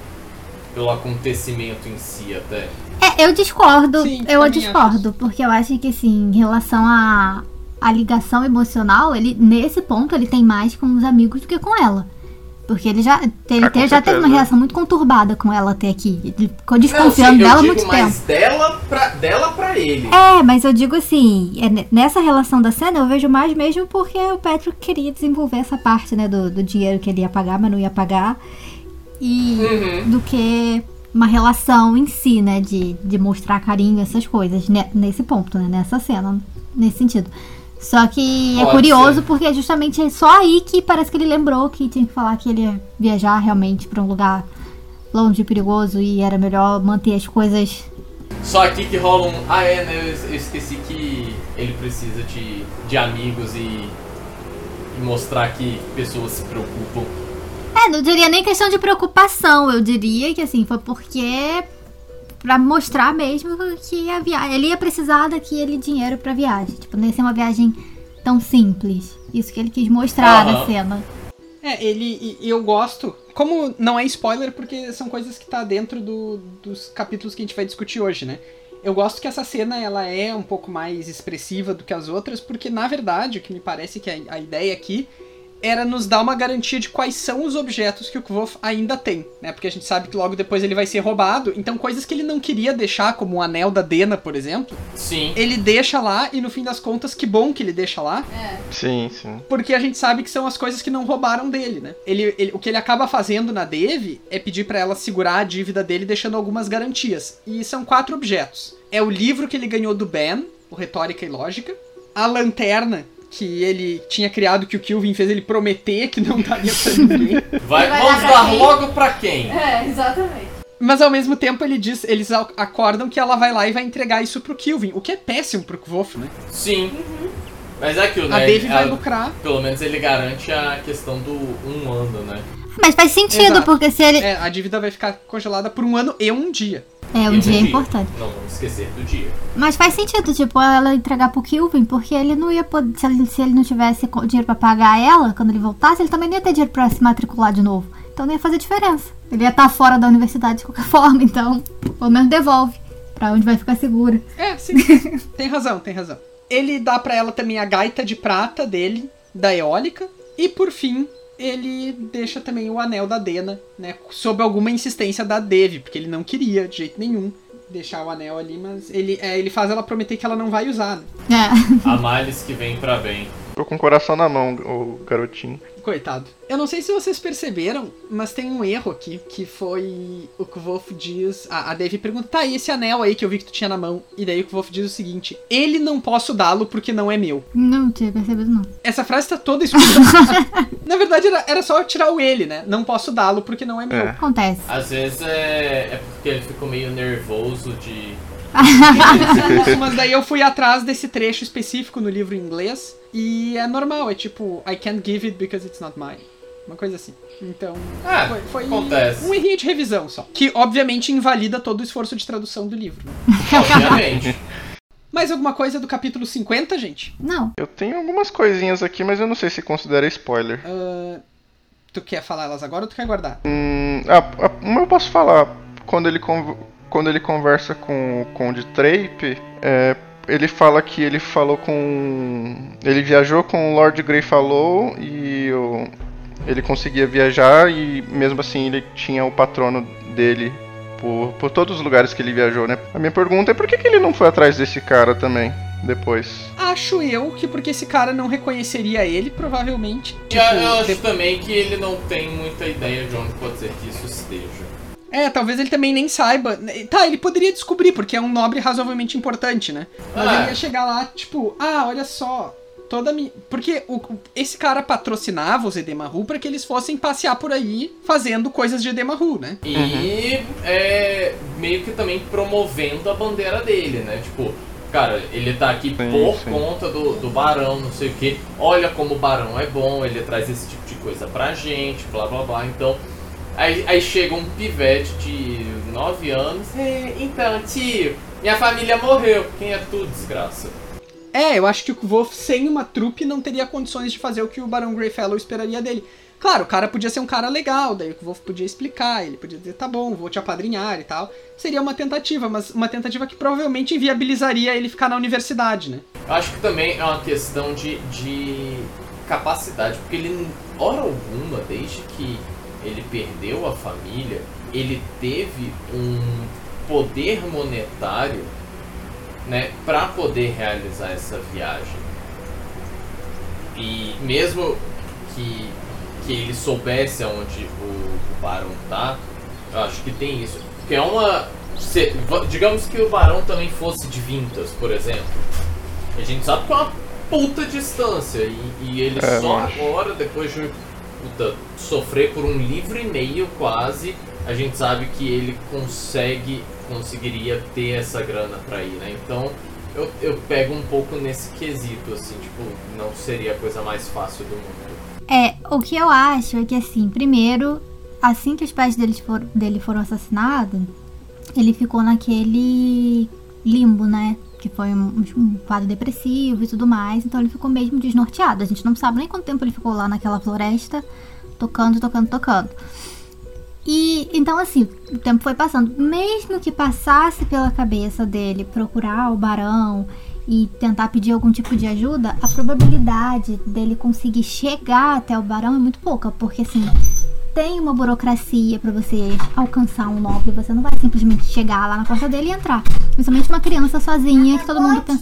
pelo acontecimento em si até. É, eu discordo, Sim, eu discordo, porque eu acho que assim, em relação à a, ligação emocional, ele nesse ponto ele tem mais com os amigos do que com ela. Porque ele já, ele Ah, com te- já teve uma relação muito conturbada com ela até aqui. Ele ficou Não, desconfiando sim, eu dela muito mais tempo. Dela pra, dela pra ele. É, mas eu digo assim, é ne- nessa relação da cena eu vejo mais mesmo porque o Patrick queria desenvolver essa parte, né, do, do dinheiro que ele ia pagar, mas não ia pagar. E Uhum. do que uma relação em si, né, de, de mostrar carinho, essas coisas, né, nesse ponto, né, nessa cena, nesse sentido. Só que é Pode curioso ser. porque é justamente só aí que parece que ele lembrou que tinha que falar que ele ia viajar realmente pra um lugar longe e perigoso e era melhor manter as coisas Só aqui que rola um. Ah, é, né? Eu eu esqueci que ele precisa de, de amigos e, e mostrar que pessoas se preocupam. É, não diria nem questão de preocupação, eu diria que assim, foi porque pra mostrar mesmo que a viagem, ele ia precisar daquele dinheiro pra viagem, tipo, não ia ser uma viagem tão simples. Isso que ele quis mostrar na Aham. cena. É, ele. Eu gosto. Como não é spoiler, porque são coisas que tá dentro do- dos capítulos que a gente vai discutir hoje, né? Eu gosto que essa cena ela é um pouco mais expressiva do que as outras, porque na verdade o que me parece que a, a ideia aqui era nos dar uma garantia de quais são os objetos que o Kvof ainda tem, né? Porque a gente sabe que logo depois ele vai ser roubado, então coisas que ele não queria deixar, como o anel da Dena, por exemplo, Sim. ele deixa lá e no fim das contas, que bom que ele deixa lá, É. Sim, sim. porque a gente sabe que são as coisas que não roubaram dele, né? Ele, ele- o que ele acaba fazendo na Dev é pedir pra ela segurar a dívida dele, deixando algumas garantias. E são quatro objetos. É o livro que ele ganhou do Ben, o Retórica e Lógica. A lanterna que ele tinha criado, que o Kilvin fez ele prometer que não daria pra ninguém. Vai, Vai vamos dar pra dar logo pra quem? É, exatamente. Mas ao mesmo tempo ele diz, eles a- acordam que ela vai lá e vai entregar isso pro Kilvin, o que é péssimo pro Kvof, né? Sim. Mas é aquilo, A né? Dev vai Ela- lucrar. Pelo menos ele garante a questão do um ano, né? Mas faz sentido, Exato. porque se ele. É, a dívida vai ficar congelada por um ano e um dia. É, o E dia é importante. Não vamos esquecer do dia. Mas faz sentido, tipo, ela entregar pro Kilvin, porque ele não ia poder. Se ele, se ele não tivesse dinheiro pra pagar ela quando ele voltasse, ele também não ia ter dinheiro pra se matricular de novo. Então não ia fazer diferença. Ele ia estar fora da universidade de qualquer forma, então, pelo menos devolve. Pra onde vai ficar segura. É, sim. tem razão, tem razão. Ele dá pra ela também a gaita de prata dele, da eólica. E por fim, ele deixa também o anel da Dena, né? Sob alguma insistência da Dev, porque ele não queria de jeito nenhum deixar o anel ali, mas ele, é, ele faz ela prometer que ela não vai usar, né? É. A males que vem pra bem. Tô com o coração na mão, o garotinho. Coitado. Eu não sei se vocês perceberam, mas tem um erro aqui, que foi o que o Wolf diz. A, a Devi pergunta, tá, e esse anel aí que eu vi que tu tinha na mão? E daí o que o Wolf diz o seguinte: ele não posso dá-lo porque não é meu. Não tinha percebido, não. Essa frase tá toda escura. Na verdade, era, era só tirar o ele, né? Não posso dá-lo porque não é meu. É. Acontece. Às vezes é, é porque ele ficou meio nervoso de. Mas daí eu fui atrás desse trecho específico no livro em inglês. E é normal, é tipo, I can't give it because it's not mine. Uma coisa assim. Então, Ah, foi, foi acontece. um errinho de revisão só. Que obviamente invalida todo o esforço de tradução do livro. né? Obviamente. Mais alguma coisa do capítulo 50, gente? Não. Eu tenho algumas coisinhas aqui, mas eu não sei se considera spoiler. Ah, tu quer falar elas agora ou tu quer guardar? Hum, ah, ah, uma eu posso falar. Quando ele, conv- quando ele conversa com o Conde Trape, é, ele fala que ele falou com. Ele viajou com o Lord Grey falou e o- ele conseguia viajar e mesmo assim ele tinha o patrono dele por, por todos os lugares que ele viajou, né? A minha pergunta é por que, que ele não foi atrás desse cara também depois? Acho eu que porque esse cara não reconheceria ele, provavelmente. E eu, eu acho de- também que ele não tem muita ideia de onde pode ser que isso esteja. É, talvez ele também nem saiba. Tá, ele poderia descobrir, porque é um nobre razoavelmente importante, né? Mas Ah. ele ia chegar lá, tipo, ah, olha só. Toda mi... Porque o, esse cara patrocinava os Edemaru para que eles fossem passear por aí fazendo coisas de Edemaru, né? E é meio que também promovendo a bandeira dele, né? Tipo, cara, ele tá aqui Sim, por sim. conta do, do barão, não sei o que. Olha como o barão é bom, ele traz esse tipo de coisa pra gente, blá blá blá. Então, aí, aí chega um pivete de 9 anos. "É, então, tio, minha família morreu. Quem é tu, desgraça? É, eu acho que o Wolf sem uma trupe não teria condições de fazer o que o Barão Greyfellow esperaria dele. Claro, o cara podia ser um cara legal, daí o Wolf podia explicar, ele podia dizer, tá bom, vou te apadrinhar e tal. Seria uma tentativa, mas uma tentativa que provavelmente inviabilizaria ele ficar na universidade, né? Eu acho que também é uma questão de, de capacidade, porque ele, hora alguma, desde que ele perdeu a família, ele teve um poder monetário né, para poder realizar essa viagem. E mesmo que, que ele soubesse aonde o, o Barão tá, eu acho que tem isso. Porque é uma. se- digamos que o Barão também fosse de Vintas, por exemplo. A gente sabe que é uma puta distância. E, e ele É, só agora, depois de puta, sofrer por um livro e meio quase, a gente sabe que ele consegue, conseguiria ter essa grana pra ir, né? Então eu, eu pego um pouco nesse quesito, assim, tipo, não seria a coisa mais fácil do mundo. É, o que eu acho é que assim, primeiro, assim que os pais dele, for, dele foram assassinados, ele ficou naquele limbo, né? Que foi um, um quadro depressivo e tudo mais, então ele ficou mesmo desnorteado. A gente não sabe nem quanto tempo ele ficou lá naquela floresta, tocando, tocando, tocando. E então assim, o tempo foi passando. Mesmo que passasse pela cabeça dele procurar o barão e tentar pedir algum tipo de ajuda, a probabilidade dele conseguir chegar até o barão é muito pouca, porque assim, tem uma burocracia pra você alcançar um nobre, você não vai simplesmente chegar lá na porta dele e entrar. Principalmente uma criança sozinha que todo mundo ainda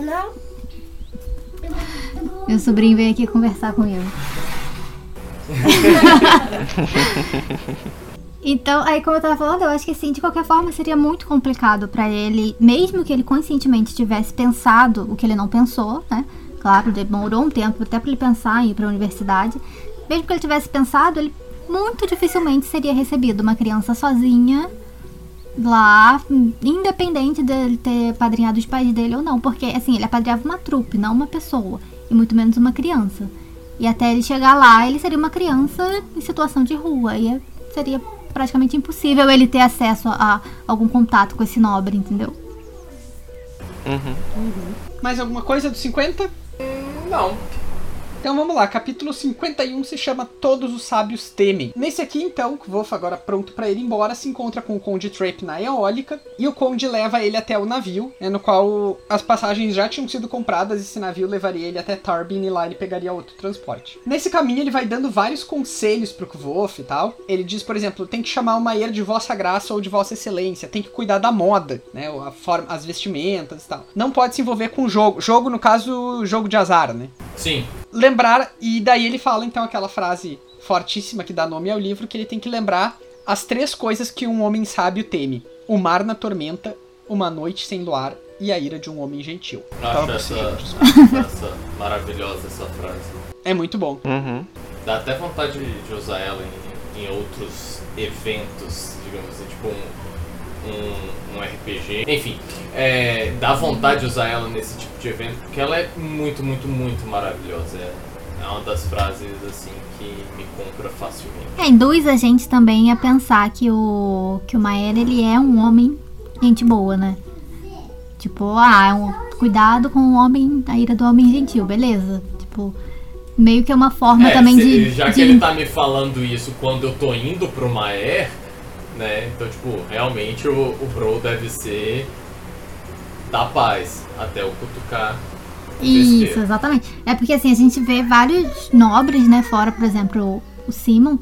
não? Meu sobrinho veio aqui conversar comigo. Então, aí como eu tava falando, eu acho que assim, de qualquer forma seria muito complicado pra ele, mesmo que ele conscientemente tivesse pensado o que ele não pensou, né? Claro, demorou um tempo até pra ele pensar em ir pra universidade. Mesmo que ele tivesse pensado, ele muito dificilmente seria recebido uma criança sozinha lá, independente dele ter padrinhado os pais dele ou não, porque assim, ele apadrinhava uma trupe, não uma pessoa, e muito menos uma criança. E até ele chegar lá, ele seria uma criança em situação de rua. E seria praticamente impossível ele ter acesso a algum contato com esse nobre, entendeu? Mais alguma coisa dos 50? Não. Então vamos lá, capítulo 51 se chama Todos os Sábios Temem. Nesse aqui, então, Wolf agora pronto pra ir embora, se encontra com o Conde Trape na eólica e o Conde leva ele até o navio, né, no qual as passagens já tinham sido compradas e esse navio levaria ele até Tarbin e lá ele pegaria outro transporte. Nesse caminho ele vai dando vários conselhos pro Kvolf e tal. Ele diz, por exemplo, tem que chamar o Maier de Vossa Graça ou de Vossa Excelência, tem que cuidar da moda, né, a forma, as vestimentas e tal. Não pode se envolver com jogo. Jogo, no caso, jogo de azar, né? Sim. Lembrar, e daí ele fala então aquela frase fortíssima que dá nome ao livro, que ele tem que lembrar as três coisas que um homem sábio teme: o mar na tormenta, uma noite sem luar e a ira de um homem gentil. Acho essa, essa maravilhosa essa frase. É muito bom. Uhum. Dá até vontade de usar ela em, em outros eventos, digamos assim, tipo um, um, um RPG. Enfim, é, dá vontade de usar ela nesse tipo de evento, porque ela é muito, muito, muito maravilhosa. É, é uma das frases assim que me compra facilmente. É, induz a gente também a pensar que o que o Maer ele é um homem gente boa, né? Tipo, ah, é um, cuidado com o homem, a ira do homem gentil, beleza? Tipo, meio que é uma forma É, também se- de, já de- que ele tá me falando isso quando eu tô indo pro Maer, né? Então, tipo, realmente o, o Bro deve ser da paz até o cutucar. o Isso, exatamente. É porque assim, a gente vê vários nobres, né? Fora, por exemplo, o, o Simon.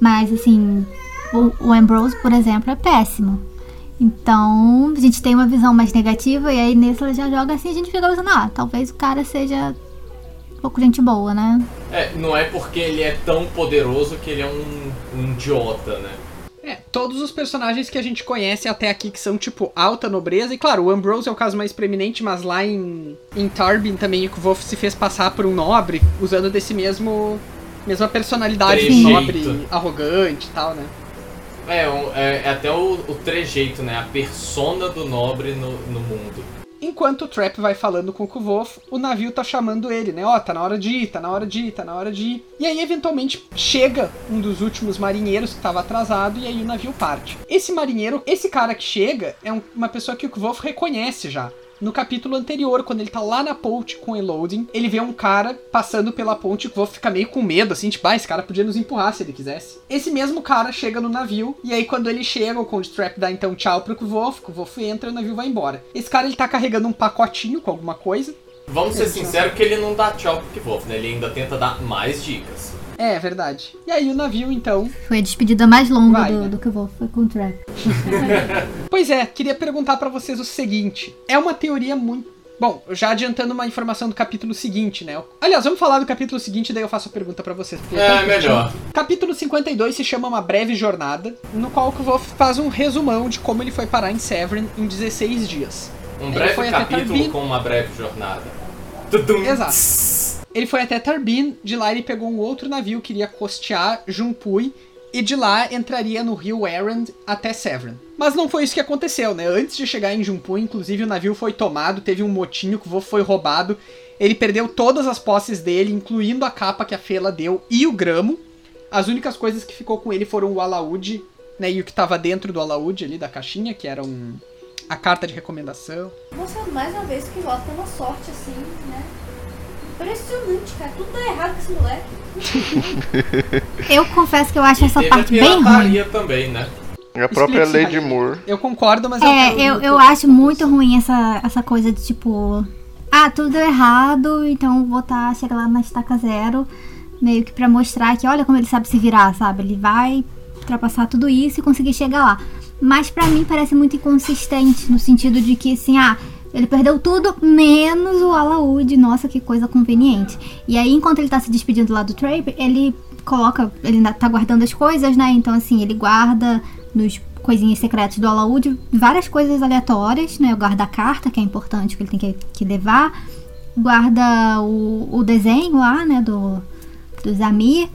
Mas assim, o, o Ambrose, por exemplo, é péssimo. Então, a gente tem uma visão mais negativa e aí nesse ela já joga assim, a gente fica pensando, ah, talvez o cara seja um pouco gente boa, né? É, não é porque ele é tão poderoso que ele é um, um idiota, né? É, todos os personagens que a gente conhece até aqui que são, tipo, alta nobreza. E claro, o Ambrose é o caso mais preeminente, mas lá em, em Tarbin também o Kvolf se fez passar por um nobre, usando desse mesmo. mesma personalidade de Trejeito. nobre arrogante e tal, né? É, é, é até o, o trejeito, né? A persona do nobre no, no mundo. Enquanto o Trap vai falando com o Kvolf, o navio tá chamando ele, né? Ó, tá na hora de ir, tá na hora de ir, tá na hora de ir. E aí, eventualmente, chega um dos últimos marinheiros que tava atrasado e aí o navio parte. Esse marinheiro, esse cara que chega, é um- uma pessoa que o Kvolf reconhece já. No capítulo anterior, quando ele tá lá na ponte com o Eloding, ele vê um cara passando pela ponte e o Kvolf fica meio com medo, assim, tipo, ah, esse cara podia nos empurrar se ele quisesse. Esse mesmo cara chega no navio, e aí quando ele chega, o Conde Trap dá então tchau pro Kvolf, o Kvolf entra e o navio vai embora. Esse cara, ele tá carregando um pacotinho com alguma coisa. Vamos ser sinceros que ele não dá tchau pro Kvolf, né? Ele ainda tenta dar mais dicas. É, verdade. E aí o navio, então... Foi a despedida mais longa Vai, do, né? do que eu vou, foi com o Trap. Pois é, queria perguntar pra vocês o seguinte. É uma teoria muito... Bom, já adiantando uma informação do capítulo seguinte, né? Aliás, vamos falar do capítulo seguinte, daí eu faço a pergunta pra vocês. É, curtinho. melhor. Capítulo 52 se chama Uma Breve Jornada, no qual o Kvolf faz um resumão de como ele foi parar em Severn em 16 dias. Um Ele breve capítulo Tarbin. com uma breve jornada. Tudum. Exato. Ele foi até Tarbin, de lá ele pegou um outro navio que iria costear Jumpui, e de lá entraria no rio Errand até Severn. Mas não foi isso que aconteceu, né? Antes de chegar em Jumpui, inclusive o navio foi tomado, teve um motinho que o Vô foi roubado, ele perdeu todas as posses dele, incluindo a capa que a Fela deu e o gramo. As únicas coisas que ficou com ele foram o alaúde, né, e o que tava dentro do alaúde ali da caixinha, que era um a carta de recomendação. Mostrando mais uma vez que tem uma sorte assim, né? Impressionante, cara. Tudo dá errado com esse moleque. Eu confesso que eu acho E essa parte a bem ruim. também, né? A própria Lady. Moore. Eu concordo, mas eu É, quero- eu, eu acho muito ruim essa, essa coisa de tipo. Ah, tudo deu errado, então vou tá, chegar lá na estaca zero, meio que pra mostrar que olha como ele sabe se virar, sabe? Ele vai ultrapassar tudo isso e conseguir chegar lá. Mas pra mim parece muito inconsistente, no sentido de que assim, ah, ele perdeu tudo menos o alaúde, nossa, que coisa conveniente. E aí, enquanto ele tá se despedindo lá do Trape, ele coloca, ele ainda tá guardando as coisas, né? Então, assim, ele guarda nos coisinhas secretas do alaúde várias coisas aleatórias, né? Guarda a carta, que é importante, que ele tem que, que levar. Guarda o, o desenho lá, né? Do, do Zamir.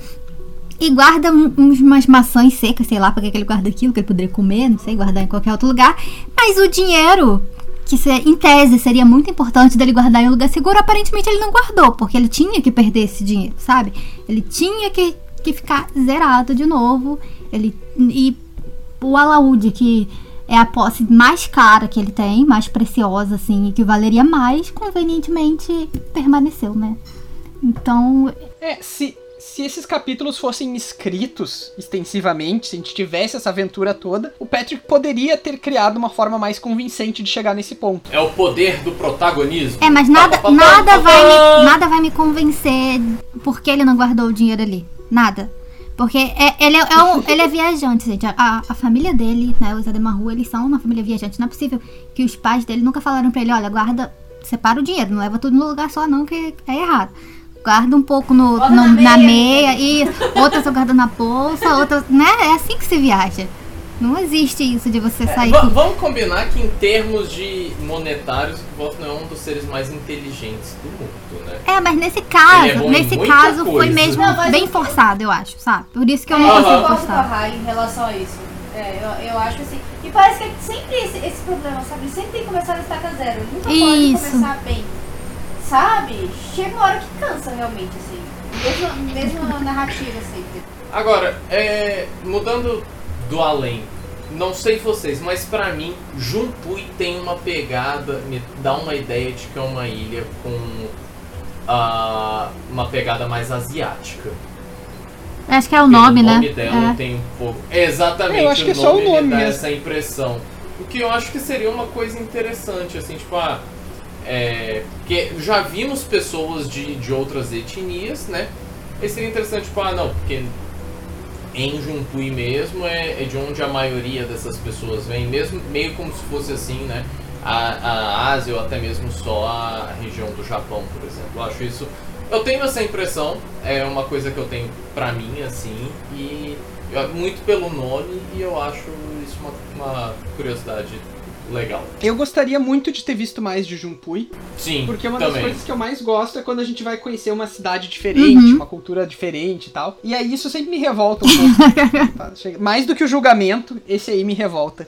E guarda uns, umas maçãs secas, sei lá que que ele guarda aquilo, que ele poderia comer, não sei, guardar em qualquer outro lugar. Mas o dinheiro que em tese seria muito importante dele guardar em um lugar seguro, aparentemente ele não guardou, porque ele tinha que perder esse dinheiro, sabe? Ele tinha que, que ficar zerado de novo. Ele e o alaúde que é a posse mais cara que ele tem, mais preciosa assim, e que valeria mais, convenientemente permaneceu, né? Então, é, se se esses capítulos fossem escritos extensivamente, se a gente tivesse essa aventura toda, o Patrick poderia ter criado uma forma mais convincente de chegar nesse ponto. É o poder do protagonismo. É, mas nada, nada, vai, me, nada vai me convencer porque ele não guardou o dinheiro ali. Nada. Porque é, ele, é, é um, ele é viajante, gente. A, a família dele, né, os Ademaru, eles são uma família viajante. Não é possível que os pais dele nunca falaram pra ele, olha, guarda, separa o dinheiro, não leva tudo no lugar só não, que é errado guarda um pouco no, no na, meia. na meia, e outras eu guardo na bolsa, outras, né? É assim que se viaja. Não existe isso de você é, sair. É, vamos combinar que em termos de monetários, o não é um dos seres mais inteligentes do mundo, né? É, mas nesse caso, é nesse caso coisa. foi mesmo não, bem forçado, eu acho, sabe? Por isso que eu é, não consigo eu Rai em relação a isso. É, eu, eu acho assim. E parece que sempre esse, esse problema, sabe? Sempre tem que começar na estaca zero. Nunca isso. pode começar bem sabe? Chega uma hora que cansa realmente, assim. Mesmo, mesmo na narrativa, assim. Agora, é, mudando do além, não sei vocês, mas para mim, Junpui tem uma pegada, me dá uma ideia de que é uma ilha com uh, uma pegada mais asiática. Acho que é o nome, né? O nome dela é. tem um pouco. exatamente, eu acho que o é só o nome me dá mesmo. essa impressão. O que eu acho que seria uma coisa interessante, assim, tipo, ah, é, porque já vimos pessoas de, de outras etnias, né? E seria interessante, tipo, ah, não, porque em Junpui mesmo é, é, de onde a maioria dessas pessoas vem, mesmo meio como se fosse assim, né? A, a Ásia ou até mesmo só a região do Japão, por exemplo. Eu acho isso. Eu tenho essa impressão, é uma coisa que eu tenho pra mim, assim, e muito pelo nome, e eu acho isso uma, uma curiosidade legal. Eu gostaria muito de ter visto mais de Junpui. Sim, Porque uma também. das coisas que eu mais gosto é quando a gente vai conhecer uma cidade diferente, Uhum. uma cultura diferente e tal. E aí isso sempre me revolta um pouco. Tá, mais do que o julgamento, esse aí me revolta.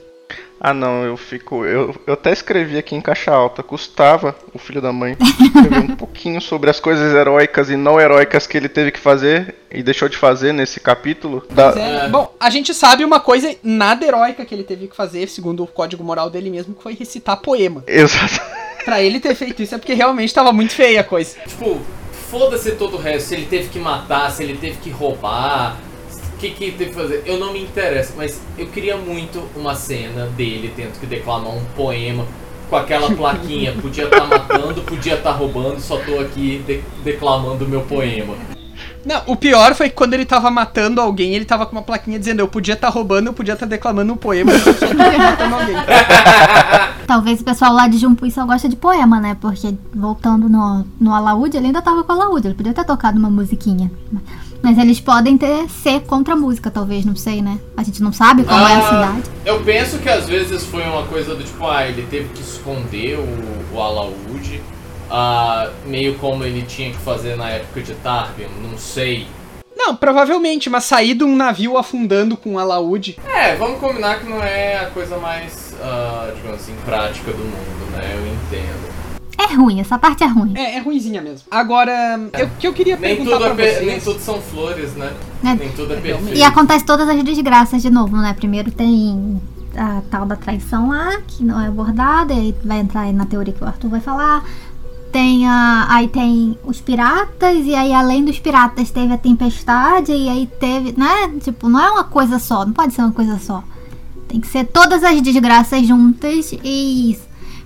Ah não, eu fico. Eu, eu até escrevi aqui em caixa alta. Custava, o filho da mãe, escrever um pouquinho sobre as coisas heróicas e não heróicas que ele teve que fazer e deixou de fazer nesse capítulo. Da... Pois é. Bom, a gente sabe uma coisa nada heróica que ele teve que fazer, segundo o código moral dele mesmo, que foi recitar poema. Exato. Pra ele ter feito isso é porque realmente tava muito feia a coisa. Tipo, foda-se todo o resto. Se ele teve que matar, se ele teve que roubar, que, que ele teve que fazer. Eu não me interessa, mas eu queria muito uma cena dele tendo que declamar um poema com aquela plaquinha. Podia estar matando, podia estar roubando, só tô aqui de- declamando o meu poema. Não, o pior foi que quando ele tava matando alguém, ele tava com uma plaquinha dizendo eu podia estar roubando, eu podia estar declamando um poema, eu só tô matando alguém. Talvez o pessoal lá de Jumpuí só gosta de poema, né? Porque voltando no, no alaúde, ele ainda tava com o alaúde. Ele podia ter tocado uma musiquinha. Mas eles podem ter ser contra a música, talvez, não sei, né? A gente não sabe qual é a Ah, cidade. Eu penso que às vezes foi uma coisa do tipo, ah, ele teve que esconder o, o alaúde, ah, meio como ele tinha que fazer na época de Tarbian, não sei. Não, provavelmente, mas sair de um navio afundando com um alaúde. É, vamos combinar que não é a coisa mais, ah, digamos assim, prática do mundo, né? Eu entendo. É ruim, essa parte é ruim. É, é ruinzinha mesmo. Agora, o que eu queria Nem perguntar tudo, pra é per- vocês... nem tudo são flores, né? É. Nem tudo é realmente. perfeito. E acontece todas as desgraças de novo, né? Primeiro tem a tal da traição lá, que não é abordada, e aí vai entrar aí na teoria que o Arthur vai falar. Tem a. Aí tem os piratas, e aí além dos piratas teve a tempestade, e aí teve. Né? Tipo, não é uma coisa só, não pode ser uma coisa só. Tem que ser todas as desgraças juntas e.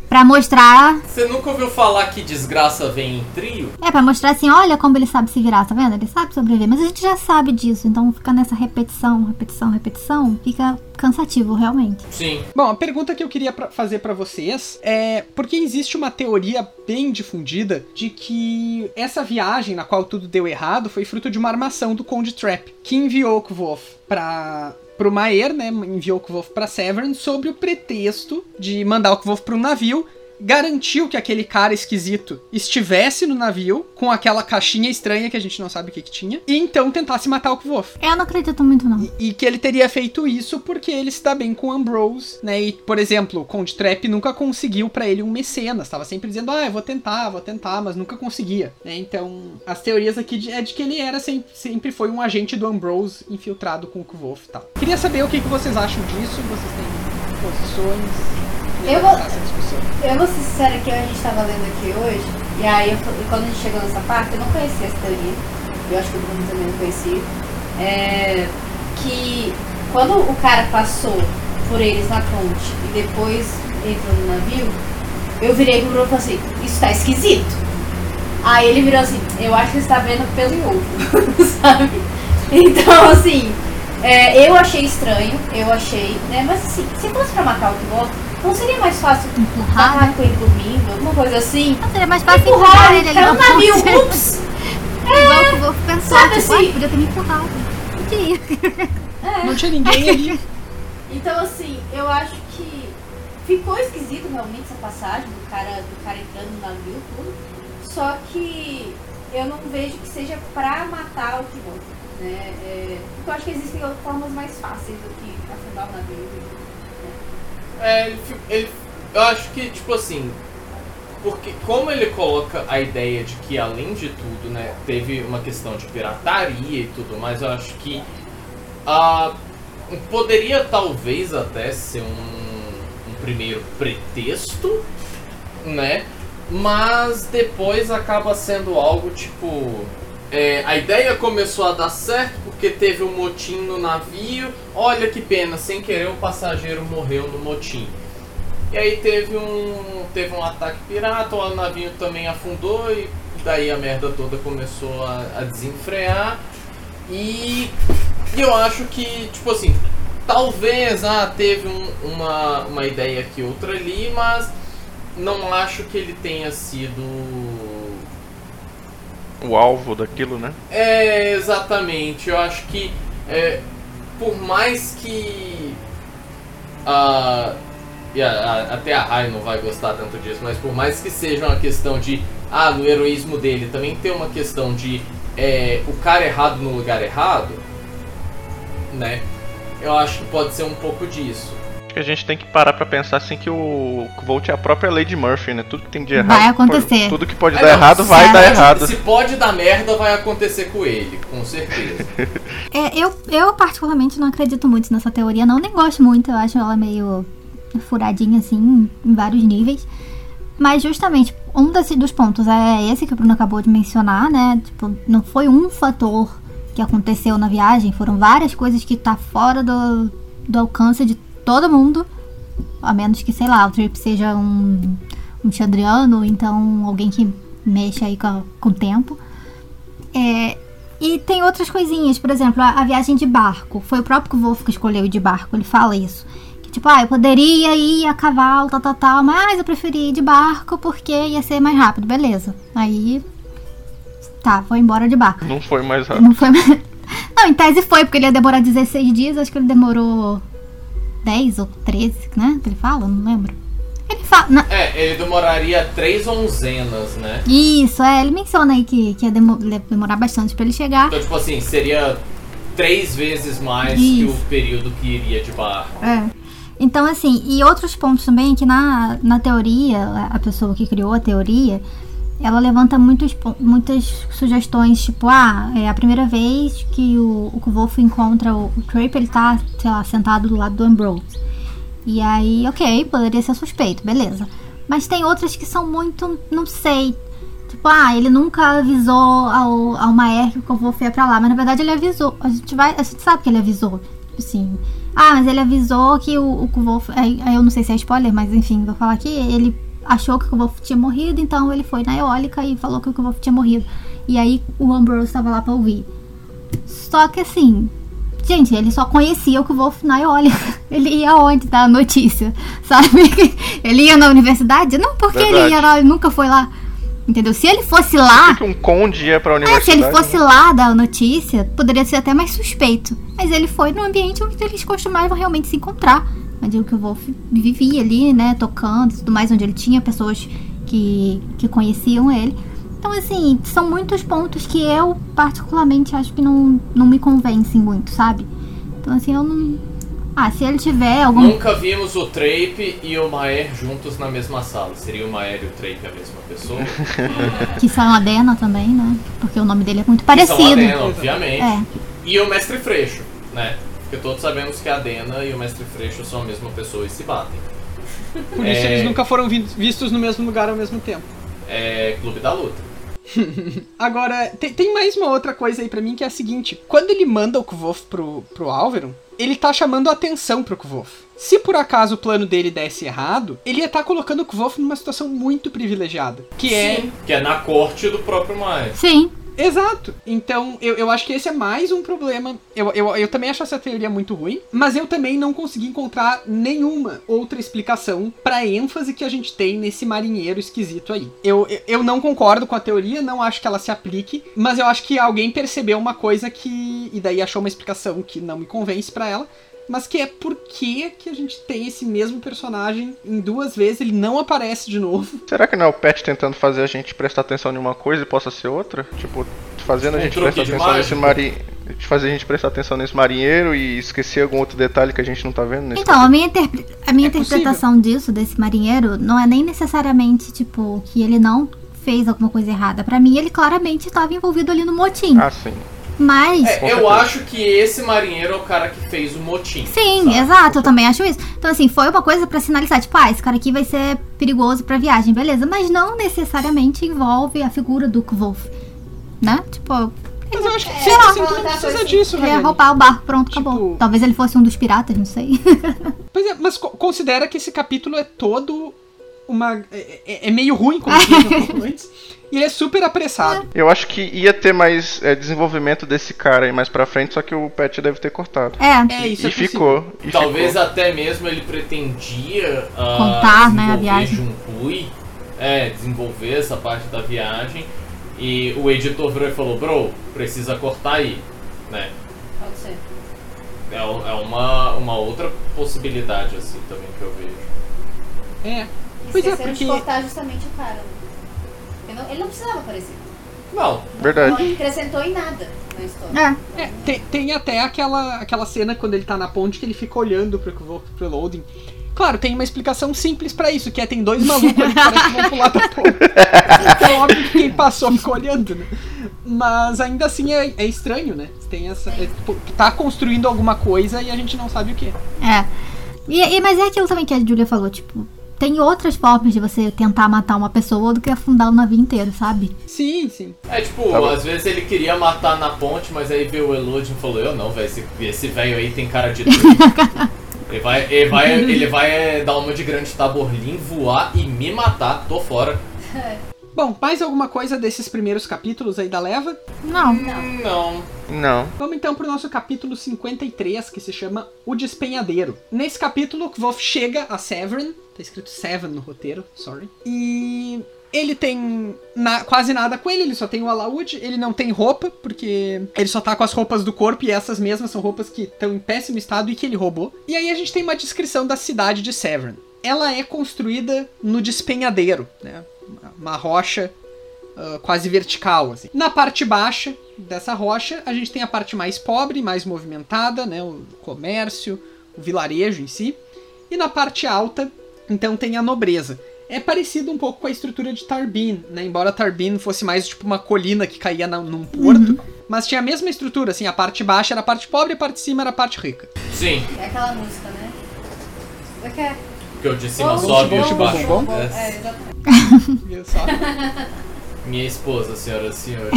Pra mostrar. Você nunca ouviu falar que desgraça vem em trio? É, pra mostrar assim, olha como ele sabe se virar, tá vendo? Ele sabe sobreviver. Mas a gente já sabe disso, então fica nessa repetição, repetição, repetição, fica cansativo, realmente. Sim. Bom, a pergunta que eu queria pra- fazer pra vocês é porque existe uma teoria bem difundida de que essa viagem na qual tudo deu errado foi fruto de uma armação do Conde Trap, que enviou Kvolf pra pro Maer, né, enviou Kvolf pra Severn sob o pretexto de mandar o Kvolf pra um navio garantiu que aquele cara esquisito estivesse no navio com aquela caixinha estranha que a gente não sabe o que, que tinha, e então tentasse matar o Kvof. Eu não acredito muito, não. E, e, que ele teria feito isso porque ele se dá bem com Ambrose, né? E, por exemplo, Conde Trap nunca conseguiu para ele um mecenas, estava sempre dizendo, ah, eu vou tentar, vou tentar, mas nunca conseguia, né? Então, as teorias aqui é de que ele era sempre, sempre foi um agente do Ambrose infiltrado com o Kvof tal. Queria saber o que, que vocês acham disso, vocês têm posições eu vou, eu vou ser sincera que a gente estava lendo aqui hoje, e aí eu, quando a gente chegou nessa parte, eu não conhecia essa teoria, eu acho que o Bruno também não conhecia, é, que quando o cara passou por eles na ponte e depois entrou no navio, eu virei pro Bruno e falei assim, isso tá esquisito. Aí ele virou assim, eu acho que você tá vendo pelo e ovo, sabe? Então, assim, é, eu achei estranho, eu achei, né? Mas assim, se fosse pra matar o que volta, não seria mais fácil empurrar né? com ele dormindo, alguma coisa assim? Não seria mais fácil empurrar, empurrar ele ali no navio, ups! É, Igual que eu vou pensar, sabe tipo, assim? podia ter me empurrado. Podia. É. Não tinha ninguém ali. Então assim, eu acho que ficou esquisito realmente essa passagem do cara, do cara entrando no navio tudo. Só que eu não vejo que seja pra matar o que Né? É, eu acho que existem outras formas mais fáceis do que afundar o navio. É, ele, ele, eu acho que, tipo assim, porque como ele coloca a ideia de que além de tudo, né, teve uma questão de pirataria e tudo mais, eu acho que uh, poderia talvez até ser um, um primeiro pretexto, né? Mas depois acaba sendo algo tipo é, a ideia começou a dar certo porque teve um motim no navio. Olha que pena, sem querer um passageiro morreu no motim. E aí teve um, teve um ataque pirata, o navio também afundou e daí a merda toda começou a, a desenfrear. E, e eu acho que, tipo assim, talvez ah, teve um, uma, uma ideia aqui, outra ali, mas não acho que ele tenha sido o alvo daquilo, né? É, exatamente. Eu acho que é, por mais que a, e a, a, até a Rai não vai gostar tanto disso, mas por mais que seja uma questão de ah, no heroísmo dele também tem uma questão de é, o cara errado no lugar errado, né? Eu acho que pode ser um pouco disso que a gente tem que parar para pensar assim que o Volt é a própria Lady Murphy, né? Tudo que tem de errado. Vai acontecer. tudo que pode é, dar não, errado vai dar errado. Se pode dar merda, vai acontecer com ele, com certeza. é, eu, eu particularmente não acredito muito nessa teoria, não, nem gosto muito, eu acho ela meio furadinha assim, em vários níveis. Mas justamente, um desse, dos pontos é esse que o Bruno acabou de mencionar, né? Tipo, não foi um fator que aconteceu na viagem, foram várias coisas que tá fora do, do alcance de todo mundo. A menos que, sei lá, o Trip seja um, um Chandriano, então alguém que mexa aí com, com o tempo. É, e tem outras coisinhas, por exemplo, a, a, viagem de barco. Foi o próprio Wolf que escolheu ir de barco, ele fala isso. Que tipo, ah, eu poderia ir a cavalo, tal, tal, tal, mas eu preferi ir de barco porque ia ser mais rápido, beleza. Aí. Tá, foi embora de barco. Não foi mais rápido. Não foi mais. Não, em tese foi, porque ele ia demorar 16 dias, acho que ele demorou 10 ou 13, né? Que ele fala, não lembro. Ele fala. Na... É, ele demoraria três onzenas, né? Isso, é, ele menciona aí que, que ia demorar bastante pra ele chegar. Então, tipo assim, seria três vezes mais Isso. que o período que iria de barco. É. Então, assim, e outros pontos também que na, na teoria, a pessoa que criou a teoria, ela levanta muitos, muitas sugestões, tipo, ah, é a primeira vez que o, o encontra o, o ele tá, sei lá, sentado do lado do Ambrose. E aí, ok, poderia ser suspeito, beleza. Mas tem outras que são muito, não sei. Tipo, ah, ele nunca avisou ao, ao Maer que o Wolf ia pra lá, mas na verdade ele avisou. A gente vai, a gente sabe que ele avisou. Tipo assim, ah, mas ele avisou que o, o Wolf, eu não sei se é spoiler, mas enfim, vou falar aqui, ele achou que o Wolf tinha morrido, então ele foi na eólica e falou que o Wolf tinha morrido. E aí o Ambrose estava lá para ouvir. Só que assim, gente, ele só conhecia o Wolf na eólica. Ele ia onde da notícia, sabe? Ele ia na universidade? Não, porque Verdade. ele ia lá, ele nunca foi lá. Entendeu? Se ele fosse lá. Que um conde ia pra universidade. É, se ele fosse né? lá dar a notícia, poderia ser até mais suspeito. Mas ele foi no ambiente onde eles costumavam realmente se encontrar. Onde o Kvolf vivia ali, né, tocando e tudo mais, onde ele tinha pessoas que, que conheciam ele. Então, assim, são muitos pontos que eu, particularmente, acho que não, não me convencem muito, sabe? Então, assim, eu não. Ah, se ele tiver algum. Nunca vimos o Trape e o Maer juntos na mesma sala. Seria o Maer e o Trape a mesma pessoa? que são a Dena também, né? Porque o nome dele é muito Que parecido. são a Dena, obviamente. É. E o Mestre Freixo, né? Porque todos sabemos que a Dena e o Mestre Freixo são a mesma pessoa e se batem. Por isso É. eles nunca foram vi- vistos no mesmo lugar ao mesmo tempo. É Clube da Luta. Agora, tem, tem mais uma outra coisa aí pra mim que é a seguinte: quando ele manda o Kvof pro, pro Alveron, ele tá chamando a atenção pro Kvof. Se por acaso o plano dele desse errado, ele ia estar colocando o Kvof numa situação muito privilegiada. Que é. Sim, que é na corte do próprio Maer. Sim. Exato. Então, eu, eu acho que esse é mais um problema. Eu, eu, eu também acho essa teoria muito ruim, mas eu também não consegui encontrar nenhuma outra explicação pra ênfase que a gente tem nesse marinheiro esquisito aí. Eu, eu, eu não concordo com a teoria, não acho que ela se aplique, mas eu acho que alguém percebeu uma coisa que. E daí achou uma explicação que não me convence pra ela. Mas que é por que que a gente tem esse mesmo personagem em duas vezes, ele não aparece de novo. Será que não é o Pet tentando fazer a gente prestar atenção em uma coisa e possa ser outra? Tipo, fazendo a gente prestar atenção nesse mágica. marinheiro. Fazer a gente prestar atenção nesse marinheiro e esquecer algum outro detalhe que a gente não tá vendo nesse Então, a minha, interpre- a minha É possível. interpretação disso, desse marinheiro, não é nem necessariamente, tipo, que ele não fez alguma coisa errada. Pra mim, ele claramente estava envolvido ali no motim. Ah, sim. Mas. É, eu acho que esse marinheiro é o cara que fez o motim. Sim, sabe? exato, eu também acho isso. Então, assim, foi uma coisa pra sinalizar, tipo, ah, esse cara aqui vai ser perigoso pra viagem, beleza. Mas não necessariamente envolve a figura do Kvolf, né? Tipo, Mas eu acho que É, sim, ela assim, tu não precisa disso, ele ia Rayane. roubar o barco, pronto, Tipo- acabou. Talvez ele fosse um dos piratas, não sei. Pois é, mas co- considera que esse capítulo é todo uma. É, é- é meio ruim, como eu disse um pouco antes. E ele é super apressado. Eu acho que ia ter mais é, desenvolvimento desse cara aí mais pra frente, só que o Pet deve ter cortado. É, É, isso e é ficou. E Talvez ficou. até mesmo ele pretendia ah, Contar, né, a viagem. Junpui, é, desenvolver essa parte da viagem. E o editor virou e falou, bro, precisa cortar aí, né? Pode ser. É, é uma, uma outra possibilidade, assim, também que eu vejo. É. Pois é, porque. de cortar justamente o cara. Ele não, ele não precisava aparecer. Não, Verdade. Não acrescentou em nada na história. é. É, tem, tem até aquela, aquela cena quando ele tá na ponte que ele fica olhando pro, pro, pro loading. Claro, tem uma explicação simples pra isso, que é tem dois malucos ali que vão pular da ponte. Então, óbvio que quem passou ficou olhando, né? Mas ainda assim é, é estranho, né? Tem essa. é, tipo, tá construindo alguma coisa e a gente não sabe o que. É. E, e- mas é aquilo também que a Julia falou, tipo, tem outras formas de você tentar matar uma pessoa do que afundar o navio inteiro, sabe? Sim, sim. É tipo, Tá às vezes ele queria matar na ponte, mas aí veio o Elodin e falou, eu não, velho, esse, esse velho aí tem cara de doido. ele vai, ele vai, ele vai é, dar uma de grande taborlim, voar e me matar, tô fora. Bom, mais alguma coisa desses primeiros capítulos aí da leva? Não. Hum, Não. Não. Vamos então pro nosso capítulo 53, que se chama O Despenhadeiro. Nesse capítulo, Kvof chega a Severn, tá escrito Seven no roteiro, sorry. E ele tem na- quase nada com ele, ele só tem o alaúde, ele não tem roupa, porque ele só tá com as roupas do corpo e essas mesmas são roupas que estão em péssimo estado e que ele roubou. E aí a gente tem uma descrição da cidade de Severn. Ela é construída no despenhadeiro, né? Uma- rocha ah, quase vertical, assim. Na parte baixa dessa rocha, a gente tem a parte mais pobre, mais movimentada, né? O comércio, o vilarejo em si. E na parte alta, então, tem a nobreza. É parecido um pouco com a estrutura de Tarbin, né? Embora Tarbin fosse mais tipo uma colina que caía na- num porto. Mas tinha a mesma estrutura, assim, a parte baixa era a parte pobre e a parte de cima era a parte rica. Sim, É aquela música, né? Isso aqui é. Porque o de cima Bom, sobe e bom, o de bom, baixo. bom, bom. É, É, exatamente. Minha esposa, senhoras e senhores.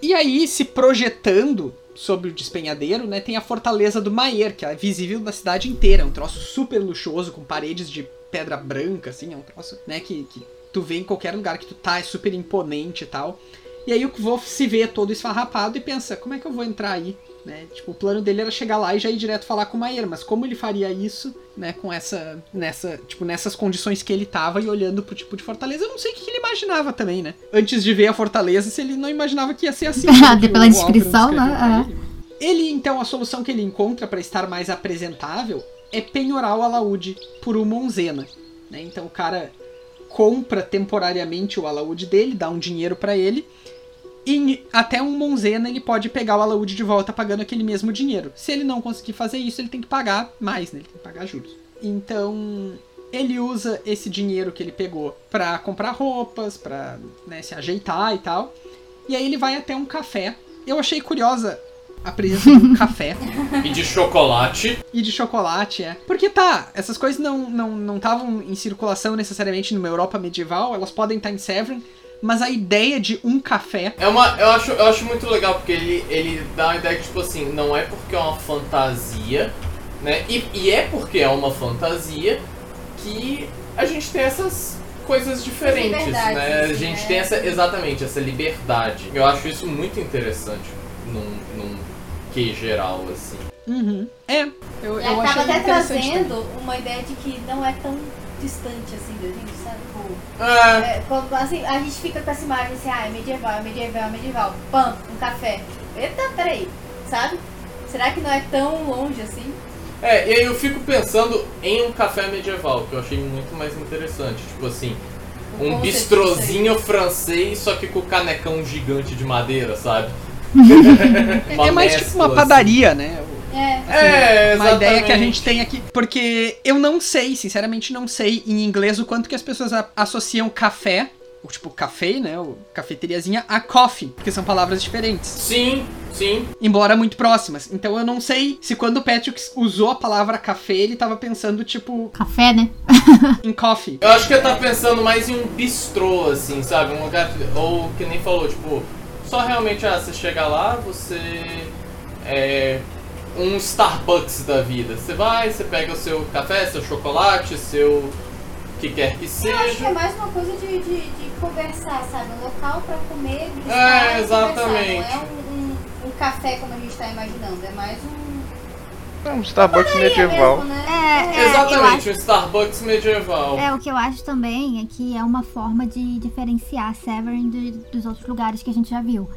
E aí, se projetando sobre o despenhadeiro, né, tem a fortaleza do Maier, que é visível da cidade inteira. É um troço super luxuoso, com paredes de pedra branca, assim, é um troço, né, que, que tu vê em qualquer lugar que tu tá, é super imponente e tal. E aí o Kvolf se vê todo esfarrapado e pensa, como é que eu vou entrar aí? Né? Tipo, o plano dele era chegar lá e já ir direto falar com o Maier, mas como ele faria isso, né, com essa, nessa, tipo, nessas condições que ele tava e olhando pro tipo de fortaleza, eu não sei o que que ele imaginava também, né? Antes de ver a fortaleza, se ele não imaginava que ia ser assim. Pela que o Alfred descrição, né? É. Ele, então, a solução que ele encontra para estar mais apresentável é penhorar o alaúde por uma onzena. Né? Então o cara compra temporariamente o alaúde dele, dá um dinheiro para ele, e até um monzena ele pode pegar o alaúde de volta pagando aquele mesmo dinheiro. Se ele não conseguir fazer isso, ele tem que pagar mais, né? Ele tem que pagar juros. Então, ele usa esse dinheiro que ele pegou para comprar roupas, para né, se ajeitar e tal. E aí ele vai até um café. Eu achei curiosa a presença de um café. E de chocolate. E de chocolate, é. Porque tá, essas coisas não não não estavam em circulação necessariamente numa Europa medieval, elas podem estar em Severn, mas a ideia de um café. É uma. Eu acho, eu acho muito legal porque ele, ele dá uma ideia que, tipo assim, não é porque é uma fantasia, né? E, e é porque é uma fantasia que a gente tem essas coisas diferentes, né? A gente né? tem essa. Exatamente, essa liberdade. Eu acho isso muito interessante num, num que geral, assim. Uhum. É, eu, eu acaba até trazendo uma ideia de que não é tão distante assim da gente, sabe? Tipo, é. é quando, assim, a gente fica com essa imagem assim, ah, é medieval, é medieval, é medieval. Pam, um café. Eita, peraí, sabe? Será que não é tão longe assim? É, e aí eu fico pensando em um café medieval, que eu achei muito mais interessante. Tipo assim, um bistrozinho francês, só que com canecão gigante de madeira, sabe? é mais tipo uma padaria, assim. né? É, assim, é uma ideia que a gente tem aqui. Porque eu não sei, sinceramente não sei em inglês o quanto que as pessoas associam café, ou tipo café, né? Ou cafeteriazinha, a coffee, porque são palavras diferentes. Sim, sim. Embora muito próximas. Então eu não sei se quando o Patrick usou a palavra café, ele tava pensando tipo. Café, né? em coffee. Eu acho que ele tá pensando mais em um bistrô, assim, sabe? Um lugar. Ou que nem falou, tipo. Só realmente, ah, você chega lá, você. É, um Starbucks da vida. Você vai, você pega o seu café, seu chocolate, seu que quer que seja. Eu acho que é mais uma coisa de, de, de conversar, sabe? Um local para comer, é, exatamente. Não é um, um, um, café como a gente está imaginando, é mais um. É um Starbucks medieval. Mesmo, né? é, é, Exatamente, acho... um Starbucks medieval. É, o que eu acho também é que é uma forma de diferenciar Severn de, dos outros lugares que a gente já viu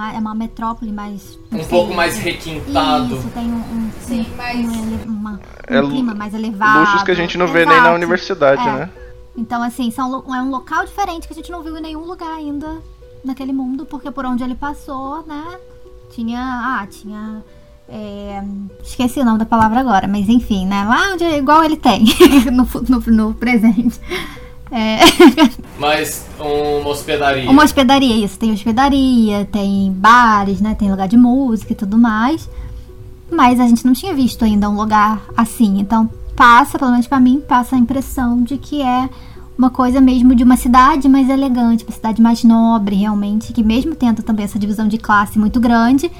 é uma metrópole mais. Um sei, pouco mais requintado. Isso, tem um, um, Sim, um, mais... um, uma, um é clima mais elevado. Luxos que a gente não vê nem na universidade, é. né? Então, assim, são, é um local diferente que a gente não viu em nenhum lugar ainda naquele mundo, porque por onde ele passou, né? Tinha. Ah, tinha. É, esqueci o nome da palavra agora, mas enfim, né? Lá onde igual ele tem no, no, no presente. É. Mas uma hospedaria. Uma hospedaria, isso. Tem hospedaria, tem bares, né? Tem lugar de música e tudo mais. Mas a gente não tinha visto ainda um lugar assim. Então passa, pelo menos para mim, passa a impressão de que é uma coisa mesmo de uma cidade mais elegante, uma cidade mais nobre, realmente, que mesmo tendo também essa divisão de classe muito grande,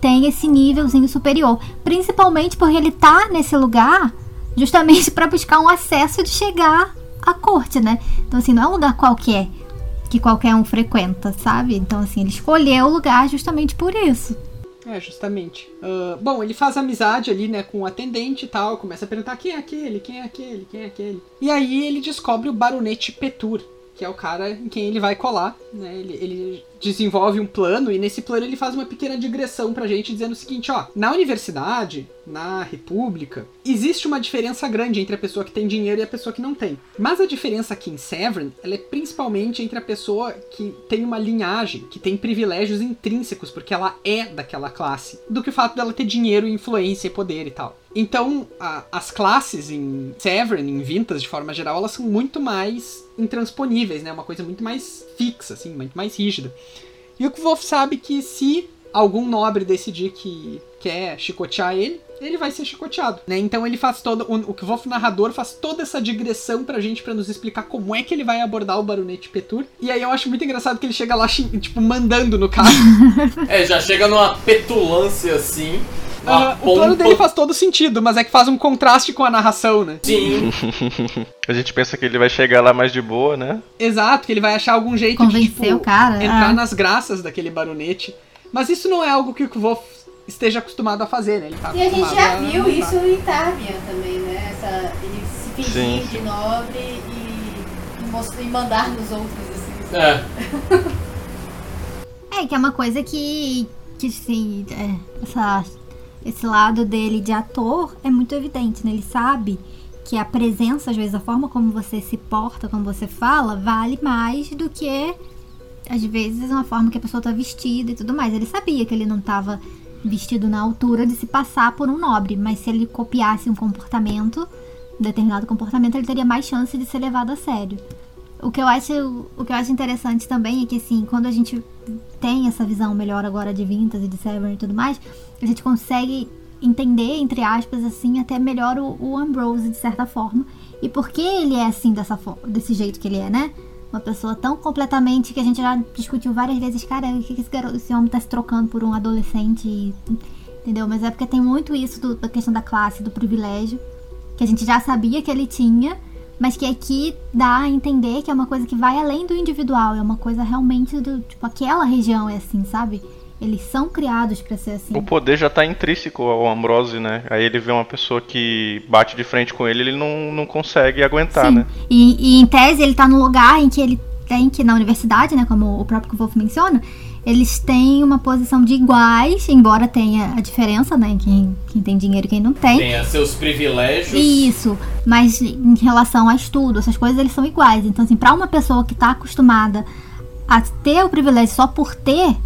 tem esse nívelzinho superior. Principalmente porque ele tá nesse lugar justamente para buscar um acesso de chegar a corte, né? Então, assim, não é um lugar qualquer que qualquer um frequenta, sabe? Então, assim, ele escolheu o lugar justamente por isso. É, justamente. Uh, bom, ele faz amizade ali, né, com o atendente e tal, começa a perguntar quem é aquele, quem é aquele, quem é aquele. E aí ele descobre o baronete Petur, que é o cara em quem ele vai colar, né? Ele, ele desenvolve um plano e nesse plano ele faz uma pequena digressão pra gente dizendo o seguinte, ó, na universidade, na república, existe uma diferença grande entre a pessoa que tem dinheiro e a pessoa que não tem. Mas a diferença aqui em Severn, ela é principalmente entre a pessoa que tem uma linhagem, que tem privilégios intrínsecos, porque ela é daquela classe, do que o fato dela ter dinheiro, influência e poder e tal. Então, a, as classes em Severn, em Vintas de forma geral, elas são muito mais intransponíveis, né? Uma coisa muito mais fixa, assim, muito mais rígida. E o Kvolf sabe que se algum nobre decidir que quer chicotear ele, ele vai ser chicoteado, né? Então ele faz todo o, o narrador faz toda essa digressão pra gente para nos explicar como é que ele vai abordar o baronete Petur. E aí eu acho muito engraçado que ele chega lá tipo mandando no cara. é, já chega numa petulância assim. Uh, o plano dele faz todo sentido, mas é que faz um contraste com a narração, né? Sim. a gente pensa que ele vai chegar lá mais de boa, né? Exato, que ele vai achar algum jeito Convencer de tipo, o cara, entrar é. nas graças daquele baronete. Mas isso não é algo que o Kvolf esteja acostumado a fazer, né? Ele tá e a gente já a... viu isso em Tarbian também, né? Essa, ele se fingir de nobre e, e, mostrar, e mandar nos outros, assim. É. é, que é uma coisa que, que assim, é, essa esse lado dele de ator é muito evidente, né? Ele sabe que a presença, às vezes, a forma como você se porta, como você fala, vale mais do que, às vezes, uma forma que a pessoa tá vestida e tudo mais. Ele sabia que ele não tava vestido na altura de se passar por um nobre, mas se ele copiasse um comportamento, um determinado comportamento, ele teria mais chance de ser levado a sério. O que eu acho, o que eu acho interessante também é que assim, quando a gente tem essa visão melhor agora de Vintas e de Severn e tudo mais, a gente consegue entender, entre aspas, assim, até melhor o, o Ambrose, de certa forma. E por que ele é assim, dessa desse jeito que ele é, né? Uma pessoa tão completamente que a gente já discutiu várias vezes, cara, o que esse, garoto, esse homem tá se trocando por um adolescente, entendeu? Mas é porque tem muito isso do, da questão da classe, do privilégio, que a gente já sabia que ele tinha, mas que aqui dá a entender que é uma coisa que vai além do individual, é uma coisa realmente do, tipo, aquela região é assim, sabe? Eles são criados para ser assim. O poder já tá intrínseco ao Ambrose, né? Aí ele vê uma pessoa que bate de frente com ele, ele não, não consegue aguentar, Sim. né? E, e em tese ele tá no lugar em que ele tem que, na universidade, né? Como o próprio Wolf menciona, eles têm uma posição de iguais, embora tenha a diferença, né? Quem, quem tem dinheiro e quem não tem. Tenha seus privilégios. Isso, mas em relação a estudo, essas coisas, eles são iguais. Então, assim, pra uma pessoa que tá acostumada a ter o privilégio só por ter,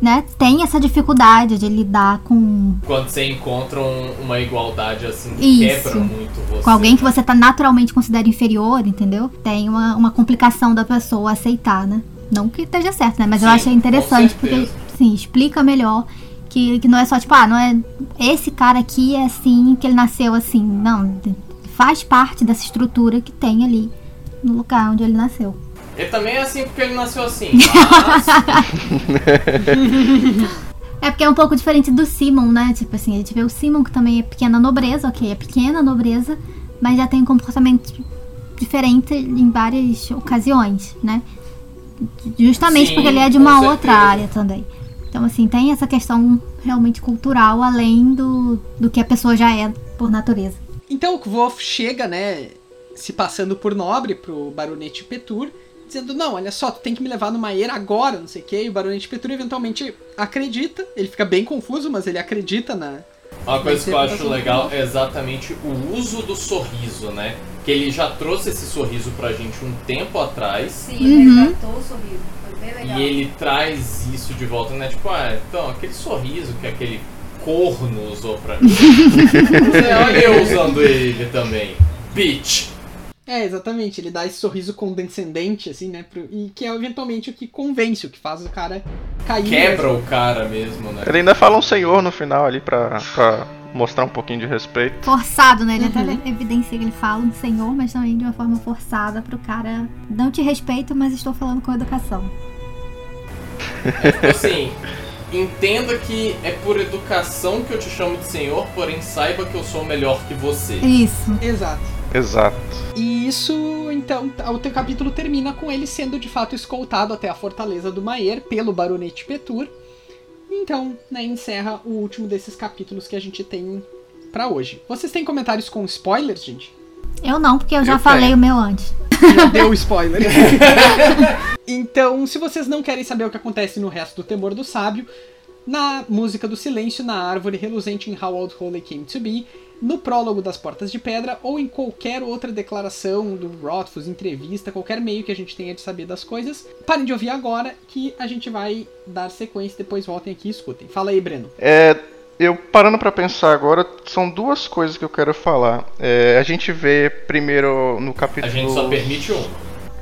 né, tem essa dificuldade de lidar com. Quando você encontra um, uma igualdade assim, Isso. quebra muito você. Com alguém que você tá naturalmente considera inferior, entendeu? Tem uma, uma complicação da pessoa aceitar, né? Não que esteja certo, né? Mas eu Sim, achei interessante porque, sim, explica melhor que, que não é só tipo, ah, não é. Esse cara aqui é assim, que ele nasceu assim. Não, faz parte dessa estrutura que tem ali no lugar onde ele nasceu. Ele também é assim porque ele nasceu assim. Mas É porque é um pouco diferente do Simon, né? Tipo assim, a gente vê o Simon que também é pequena nobreza, ok, é pequena nobreza, mas já tem um comportamento diferente em várias ocasiões, né? Justamente Sim, porque ele é de uma certeza. outra área também. Então, assim, tem essa questão realmente cultural, além do, do que a pessoa já é por natureza. Então o Kvof chega, né, se passando por nobre pro baronete Petur, dizendo, não, olha só, tu tem que me levar numa era agora, não sei o que, e o baronete Petur eventualmente acredita, ele fica bem confuso, mas ele acredita na... Uma coisa que eu acho legal é exatamente o uso do sorriso, né? Que ele já trouxe esse sorriso pra gente um tempo atrás. Sim, Uhum. resgatou o sorriso. Foi bem legal. E ele traz isso de volta, né? Tipo, ah, então, aquele sorriso que aquele corno usou pra mim. Você, olha eu usando ele também. Bitch! É, exatamente, ele dá esse sorriso condescendente, assim, né, pro- e que é eventualmente o que convence, o que faz o cara cair. Quebra o cara mesmo, né? Ele ainda fala um senhor no final ali pra, pra mostrar um pouquinho de respeito. Forçado, né? Ele Uhum. até evidencia que ele fala um senhor, mas também de uma forma forçada pro cara. Não te respeito, mas estou falando com educação. Tipo assim, entenda que é por educação que eu te chamo de senhor, porém saiba que eu sou melhor que você. Isso. Exato. Exato. E isso, então, o teu capítulo termina com ele sendo de fato escoltado até a fortaleza do Maier pelo baronete Petur. Então, né, encerra o último desses capítulos que a gente tem pra hoje. Vocês têm comentários com spoilers, gente? Eu não, porque eu já Eu falei tenho. o meu antes. Já deu spoiler. então, se vocês não querem saber o que acontece no resto do Temor do Sábio, na música do silêncio, na árvore reluzente em How Old Holy Came to Be, no prólogo das Portas de Pedra ou em qualquer outra declaração do Rothfuss, entrevista, qualquer meio que a gente tenha de saber das coisas. Parem de ouvir agora que a gente vai dar sequência, depois voltem aqui e escutem. Fala aí, Breno. É, eu parando pra pensar agora, são duas coisas que eu quero falar. É, a gente vê primeiro no A capítulo. gente só permite um.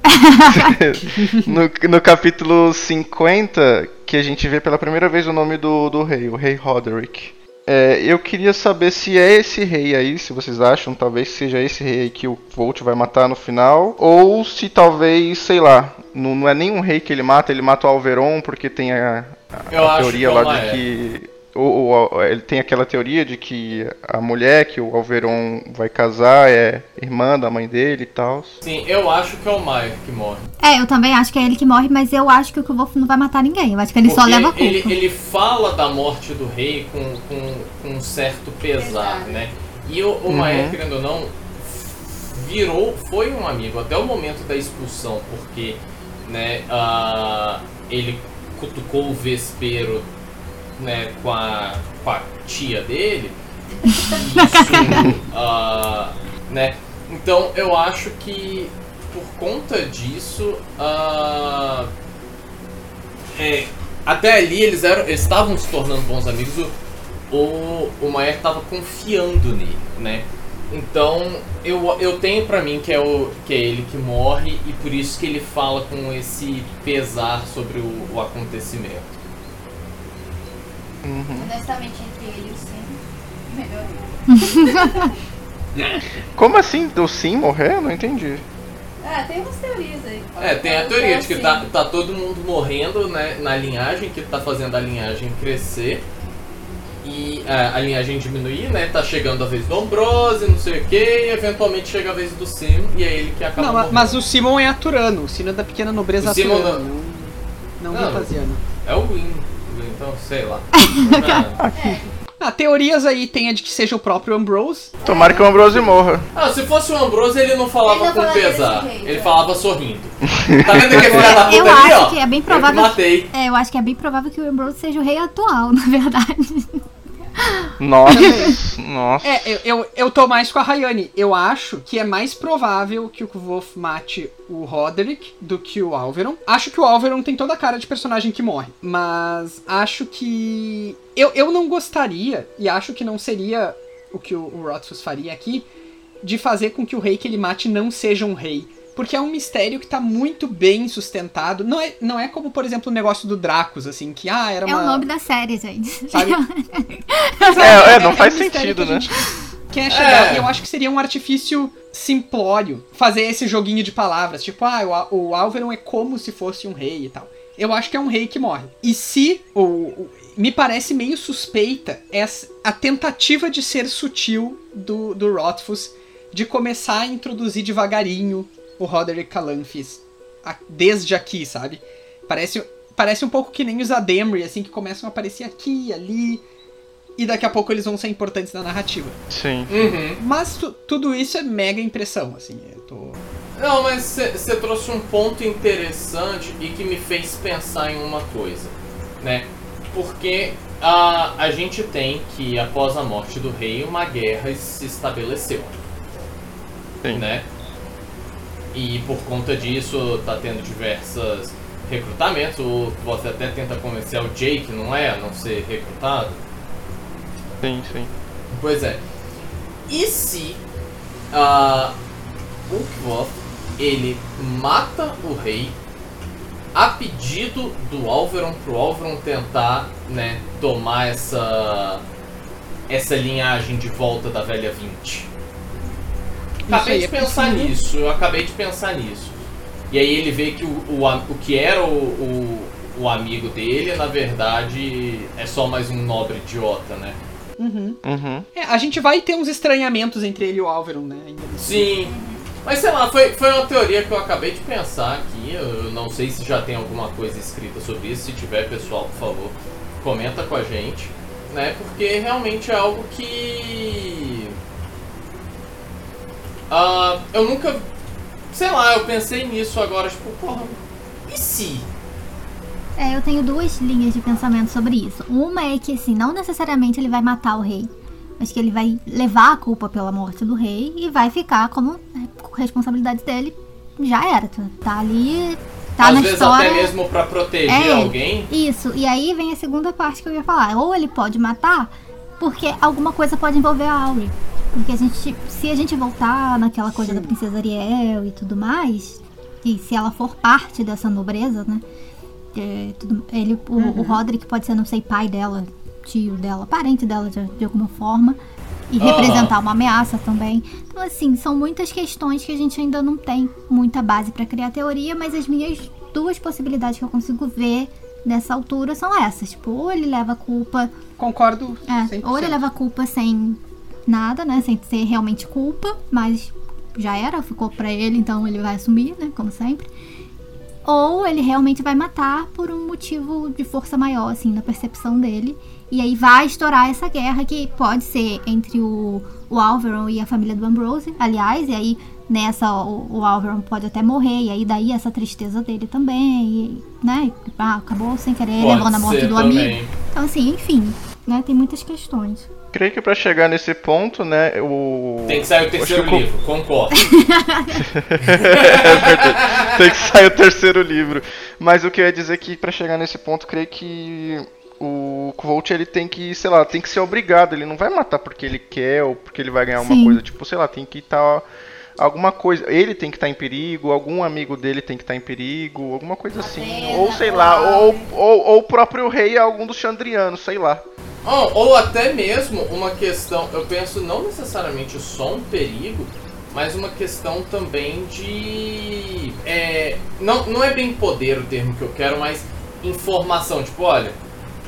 no, no capítulo 50, que a gente vê pela primeira vez o nome do, do rei, o rei Roderick. É, eu queria saber se é esse rei aí, se vocês acham, talvez seja esse rei aí que o Volt vai matar no final, ou se talvez, sei lá, não, não é nenhum rei que ele mata, ele mata o Alveron porque tem a, a- a teoria que lá de é. que. Ou, ou ele tem aquela teoria de que a mulher que o Alveron vai casar é irmã da mãe dele e tal. Sim, eu acho que é o Maio que morre. É, eu também acho que é ele que morre, mas eu acho que o Wolf não vai matar ninguém. Eu acho que ele só Porque leva a culpa. ele, ele fala da morte do rei com, com, com um certo pesar, né? E o, o Uhum. Maé, querendo ou não, virou, foi um amigo até o momento da expulsão, porque né, ah, ele cutucou o Vespero né, com a, com a tia dele. Isso, ah, né? Então eu acho que por conta disso, ah, é, até ali eles eram, eles estavam se tornando bons amigos. O, o, o Maier estava confiando nele, né? Então eu, eu tenho pra mim que é, o, que é ele que morre e por isso que ele fala com esse pesar sobre o, o acontecimento. Honestamente, entre ele e o Sim, melhor ele. Como assim? O Sim morrer? Eu não entendi. É, tem umas teorias aí. É, tem a teoria de que tá, tá todo mundo morrendo né, na linhagem, que tá fazendo a linhagem crescer. E é, a linhagem diminuir, né? Tá chegando a vez do Ambrose, não sei o que, e eventualmente chega a vez do Sim, e é ele que acaba Não, morrendo. mas o Simon é aturano, o sino é da pequena nobreza O Simon aturano. Não, não Não. vespasiano. É o Win, então sei lá. Ah, teorias aí tem a de que seja o próprio Ambrose. Tomara que o Ambrose morra. Ah, se fosse o Ambrose, ele não falava Ele não com pesar. desse jeito, Ele é. falava sorrindo. Tá vendo aquele filho da puta Eu ali, acho ó? que é bem Eu provável. que matei. É, eu acho que é bem provável que o Ambrose seja o rei atual, na verdade. Nossa, nossa. É, eu, eu, eu tô mais com a Rayane. Eu acho que é mais provável que o Wolf mate o Roderick do que o Alveron. Acho que o Alveron tem toda a cara de personagem que morre. Mas acho que. Eu, eu não gostaria, e acho que não seria o que o, o Rothfuss faria aqui, de fazer com que o rei que ele mate não seja um rei. Porque é um mistério que tá muito bem sustentado. Não é, não é como, por exemplo, o negócio do Dracos, assim, que ah, era É uma. o nome da série, gente. Sabe? É, é, não um faz mistério sentido, que a né? Quer chegar, É. e eu acho que seria um artifício simplório fazer esse joguinho de palavras, tipo, ah, o, o Alveron é como se fosse um rei e tal. Eu acho que é um rei que morre. E se o, o- me parece meio suspeita essa, a tentativa de ser sutil do, do Rothfuss de começar a introduzir devagarinho o Roderick Calanthus a- desde aqui, sabe? Parece, parece um pouco que nem os Ademri, assim, que começam a aparecer aqui, ali, e daqui a pouco eles vão ser importantes na narrativa. Sim. Uhum. Mas tu- tudo isso é mega impressão, assim, eu tô... Não, mas você trouxe um ponto interessante e que me fez pensar em uma coisa, né? Porque a, a gente tem que, após a morte do rei, uma guerra se estabeleceu, Sim. né? E por conta disso, tá tendo diversos recrutamentos. O- Você até tenta convencer o Jake, não é? A não ser recrutado. Sim, sim. Pois é. E se ah, o Kvoth, ele mata o rei a pedido do Alveron pro Alveron tentar, né, tomar essa essa linhagem de volta da velha 20. Acabei de é pensar possível. nisso, eu acabei de pensar nisso. E aí ele vê que o, o, o que era o, o, o amigo dele, na verdade, é só mais um nobre idiota, né? Uhum. Uhum. É, a gente vai ter uns estranhamentos entre ele e o Alveron, né? Sim. Mas sei lá, foi, foi uma teoria que eu acabei de pensar aqui. Eu não sei se já tem alguma coisa escrita sobre isso. Se tiver, pessoal, por favor, comenta com a gente. Né? Porque realmente é algo que. Eu nunca. Sei lá, eu pensei nisso agora, tipo, porra. E se? É, eu tenho duas linhas de pensamento sobre isso. Uma é que, assim, não necessariamente ele vai matar o rei, mas que ele vai levar a culpa pela morte do rei e vai ficar como né, responsabilidade dele. Já era, tá- tá ali, tá Às na vezes história. até mesmo pra proteger É. alguém. Isso, e aí vem a segunda parte que eu ia falar. Ou ele pode matar, porque alguma coisa pode envolver a Auri. Porque a gente, se a gente voltar naquela coisa da princesa Ariel e tudo mais, e se ela for parte dessa nobreza, né? é, tudo- ele, o, o Roderick pode ser, não sei, pai dela, tio dela, parente dela de, de alguma forma. E Aham. representar uma ameaça também. Então, assim, são muitas questões que a gente ainda não tem muita base pra criar teoria, mas as minhas duas possibilidades que eu consigo ver nessa altura são essas. Tipo, ou ele leva a culpa. Concordo É, 100%. ou ele leva a culpa sem nada, né? Sem ser realmente culpa, mas já era, ficou pra ele, então ele vai assumir, né? Como sempre. Ou ele realmente vai matar por um motivo de força maior, assim, na percepção dele. E aí vai estourar essa guerra que pode ser entre o, o Alveron e a família do Ambrose, aliás, e aí nessa o, o Alveron pode até morrer, e aí daí essa tristeza dele também, e, né? Ah, acabou sem querer, Pode levando a morte do também. amigo. Então, assim, enfim, né? Tem muitas questões. Creio que para chegar nesse ponto, né, o... Tem que sair o terceiro que... livro, concordo. é verdade. Tem que sair o terceiro livro. Mas o que eu ia dizer é que para chegar nesse ponto, creio que o Kvolt ele tem que, sei lá, tem que ser obrigado, ele não vai matar porque ele quer ou porque ele vai ganhar Sim. uma coisa, tipo, sei lá, tem que estar tá alguma coisa, ele tem que estar tá em perigo, algum amigo dele tem que estar tá em perigo, alguma coisa assim, ou sei lá, ou, ou, ou o próprio rei algum dos Chandrianos, sei lá. Oh, ou até mesmo uma questão, eu penso não necessariamente só um perigo, mas uma questão também de. É, não, não é bem poder o termo que eu quero, mas informação. Tipo, olha,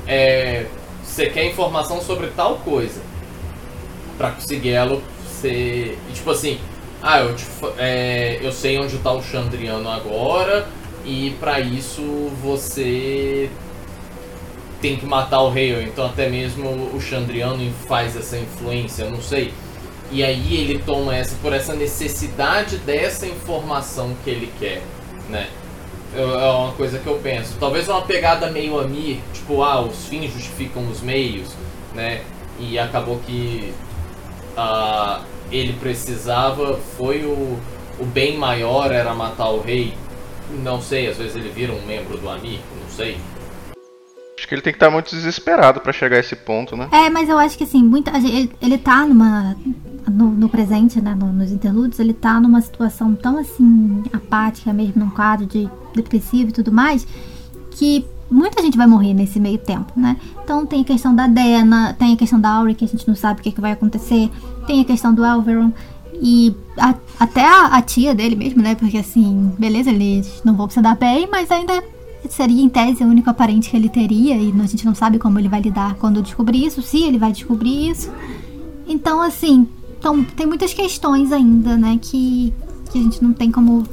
é, você quer informação sobre tal coisa. Pra conseguir ela ser. Tipo assim, ah, eu, te, é, eu sei onde tá o Chandriano agora, e para isso você tem que matar o rei, então até mesmo o Chandriano faz essa influência, eu não sei. E aí ele toma essa por essa necessidade dessa informação que ele quer, né? É uma coisa que eu penso. Talvez uma pegada meio Amir, tipo, ah, os fins justificam os meios, né? E acabou que uh, ele precisava, foi o, o bem maior era matar o rei. Não sei, às vezes ele vira um membro do Amir, não sei. Que ele tem que estar muito desesperado para chegar a esse ponto, né? É, mas eu acho que assim, muita, ele, ele tá numa. No, no presente, né, no, nos interlúdios, ele tá numa situação tão assim, apática mesmo, num quadro de depressivo e tudo mais, que muita gente vai morrer nesse meio tempo, né? Então tem a questão da Dena, tem a questão da Auri, que a gente não sabe o que, que vai acontecer, tem a questão do Elveron. E a, até a, a, tia dele mesmo, né? Porque assim, beleza, eles não vão se dar bem, mas ainda seria em tese o único aparente que ele teria e a gente não sabe como ele vai lidar quando descobrir isso, se ele vai descobrir isso. Então, assim, então, tem muitas questões ainda, né, que, que a gente não tem como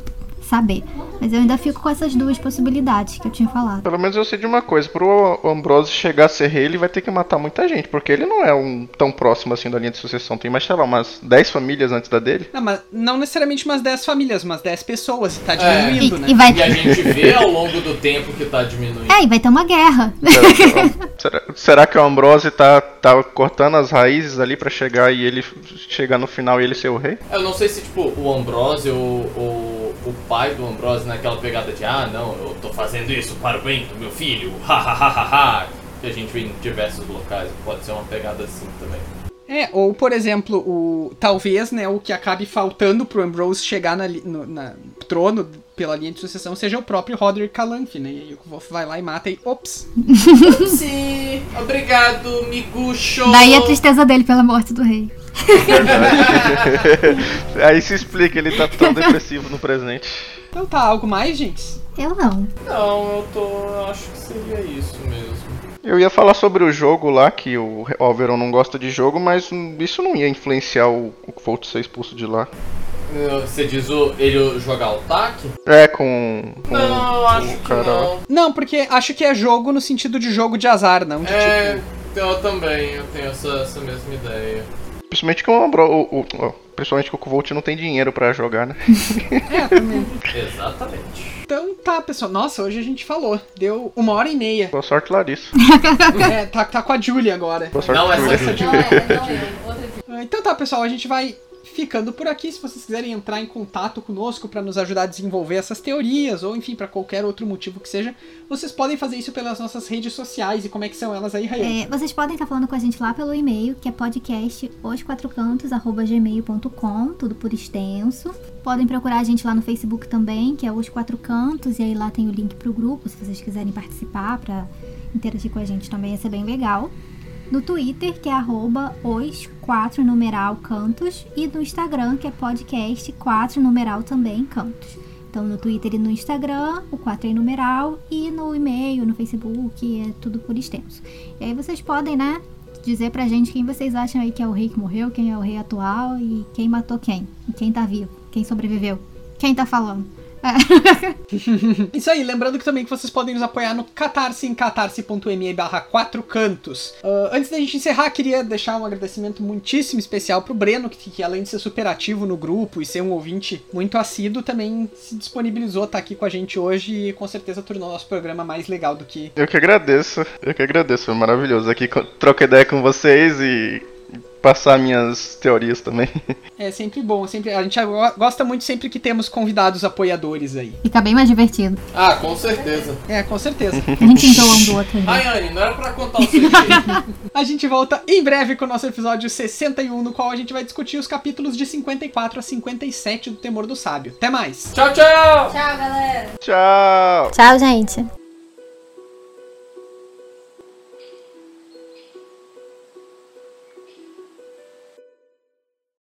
saber. Mas eu ainda fico com essas duas possibilidades que eu tinha falado. Pelo menos eu sei de uma coisa: pro Ambrose chegar a ser rei, ele vai ter que matar muita gente, porque ele não é um tão próximo assim da linha de sucessão. Tem mais, sei lá, umas 10 famílias antes da dele. Não, mas não necessariamente umas 10 famílias, umas 10 pessoas. Tá é. diminuindo, é. e, né? E, vai... e a gente vê ao longo do tempo que tá diminuindo. É, e vai ter uma guerra. será, será que o Ambrose tá, tá cortando as raízes ali para chegar e ele chegar no final e ele ser o rei? Eu não sei se, tipo, o Ambrose ou, ou o pai do Ambrose naquela pegada de ah, não, eu tô fazendo isso para o bem do meu filho, ha ha ha ha ha, que a gente vê em diversos locais, pode ser uma pegada assim também. É, ou por exemplo, o talvez, né, o que acabe faltando pro Ambrose chegar na, no na trono pela linha de sucessão seja o próprio Roderick Calanth, né? E aí o Wolf vai lá e mata e ops. Sim, obrigado, miguxo. Daí a tristeza dele pela morte do rei. aí se explica, ele tá tão depressivo no presente. Então tá, algo mais, gente? Eu não. Não, eu tô. Eu acho que seria isso mesmo. Eu ia falar sobre o jogo lá, que o Alveron não gosta de jogo, mas isso não ia influenciar o, o Volt ser expulso de lá. Você diz o, ele jogar o TAC? É, com. com não, o, acho que não. Não, porque acho que é jogo no sentido de jogo de azar, não de é, tipo. Eu também, eu tenho essa, essa mesma ideia. Principalmente que o, o, o, principalmente que o Volt não tem dinheiro para jogar, né? é, também. Exatamente. Então tá, pessoal. Nossa, hoje a gente falou. Deu uma hora e meia. Boa sorte, Larissa. é, tá, tá com a Julie agora. Boa sorte, não, essa, essa Julie. Não, é, não é. Outra Então tá, pessoal. A gente vai ficando por aqui. Se vocês quiserem entrar em contato conosco para nos ajudar a desenvolver essas teorias, ou enfim, para qualquer outro motivo que seja, vocês podem fazer isso pelas nossas redes sociais. E como é que são elas aí, Rayan? É, vocês podem estar falando com a gente lá pelo e-mail, que é podcast osquatrocantos.gmail.com, tudo por extenso. Podem procurar a gente lá no Facebook também, que é Os Quatro Cantos, e aí lá tem o link pro grupo, se vocês quiserem participar para interagir com a gente também, ia ser bem legal no Twitter, que é arroba os 4 numeral cantos, e no Instagram, que é podcast 4 numeral também cantos. Então no Twitter e no Instagram, o 4 é numeral, e no e-mail, no Facebook, é tudo por extenso. E aí vocês podem, né, dizer pra gente quem vocês acham aí que é o rei que morreu, quem é o rei atual e quem matou quem, e quem tá vivo, quem sobreviveu, quem tá falando. É. Isso aí, lembrando que também que vocês podem nos apoiar no Catarse em catarse.me barra quatro cantos. Uh, antes da gente encerrar, queria deixar um agradecimento muitíssimo especial pro Breno, que, que além de ser super ativo no grupo e ser um ouvinte muito assíduo, também se disponibilizou a estar aqui com a gente hoje e com certeza tornou nosso programa mais legal do que. Eu que agradeço, eu que agradeço, foi maravilhoso aqui trocar ideia com vocês e passar minhas teorias também. É sempre bom, sempre a gente gosta muito sempre que temos convidados apoiadores aí. Fica bem mais divertido. Ah, com certeza. É, com certeza. A gente enjoa um do outro. Ai, Anne, não era pra contar o segredo. a gente volta em breve com o nosso episódio 61, no qual a gente vai discutir os capítulos de 54 a 57 do Temor do Sábio. Até mais. Tchau, tchau. Tchau, galera. Tchau. Tchau, gente.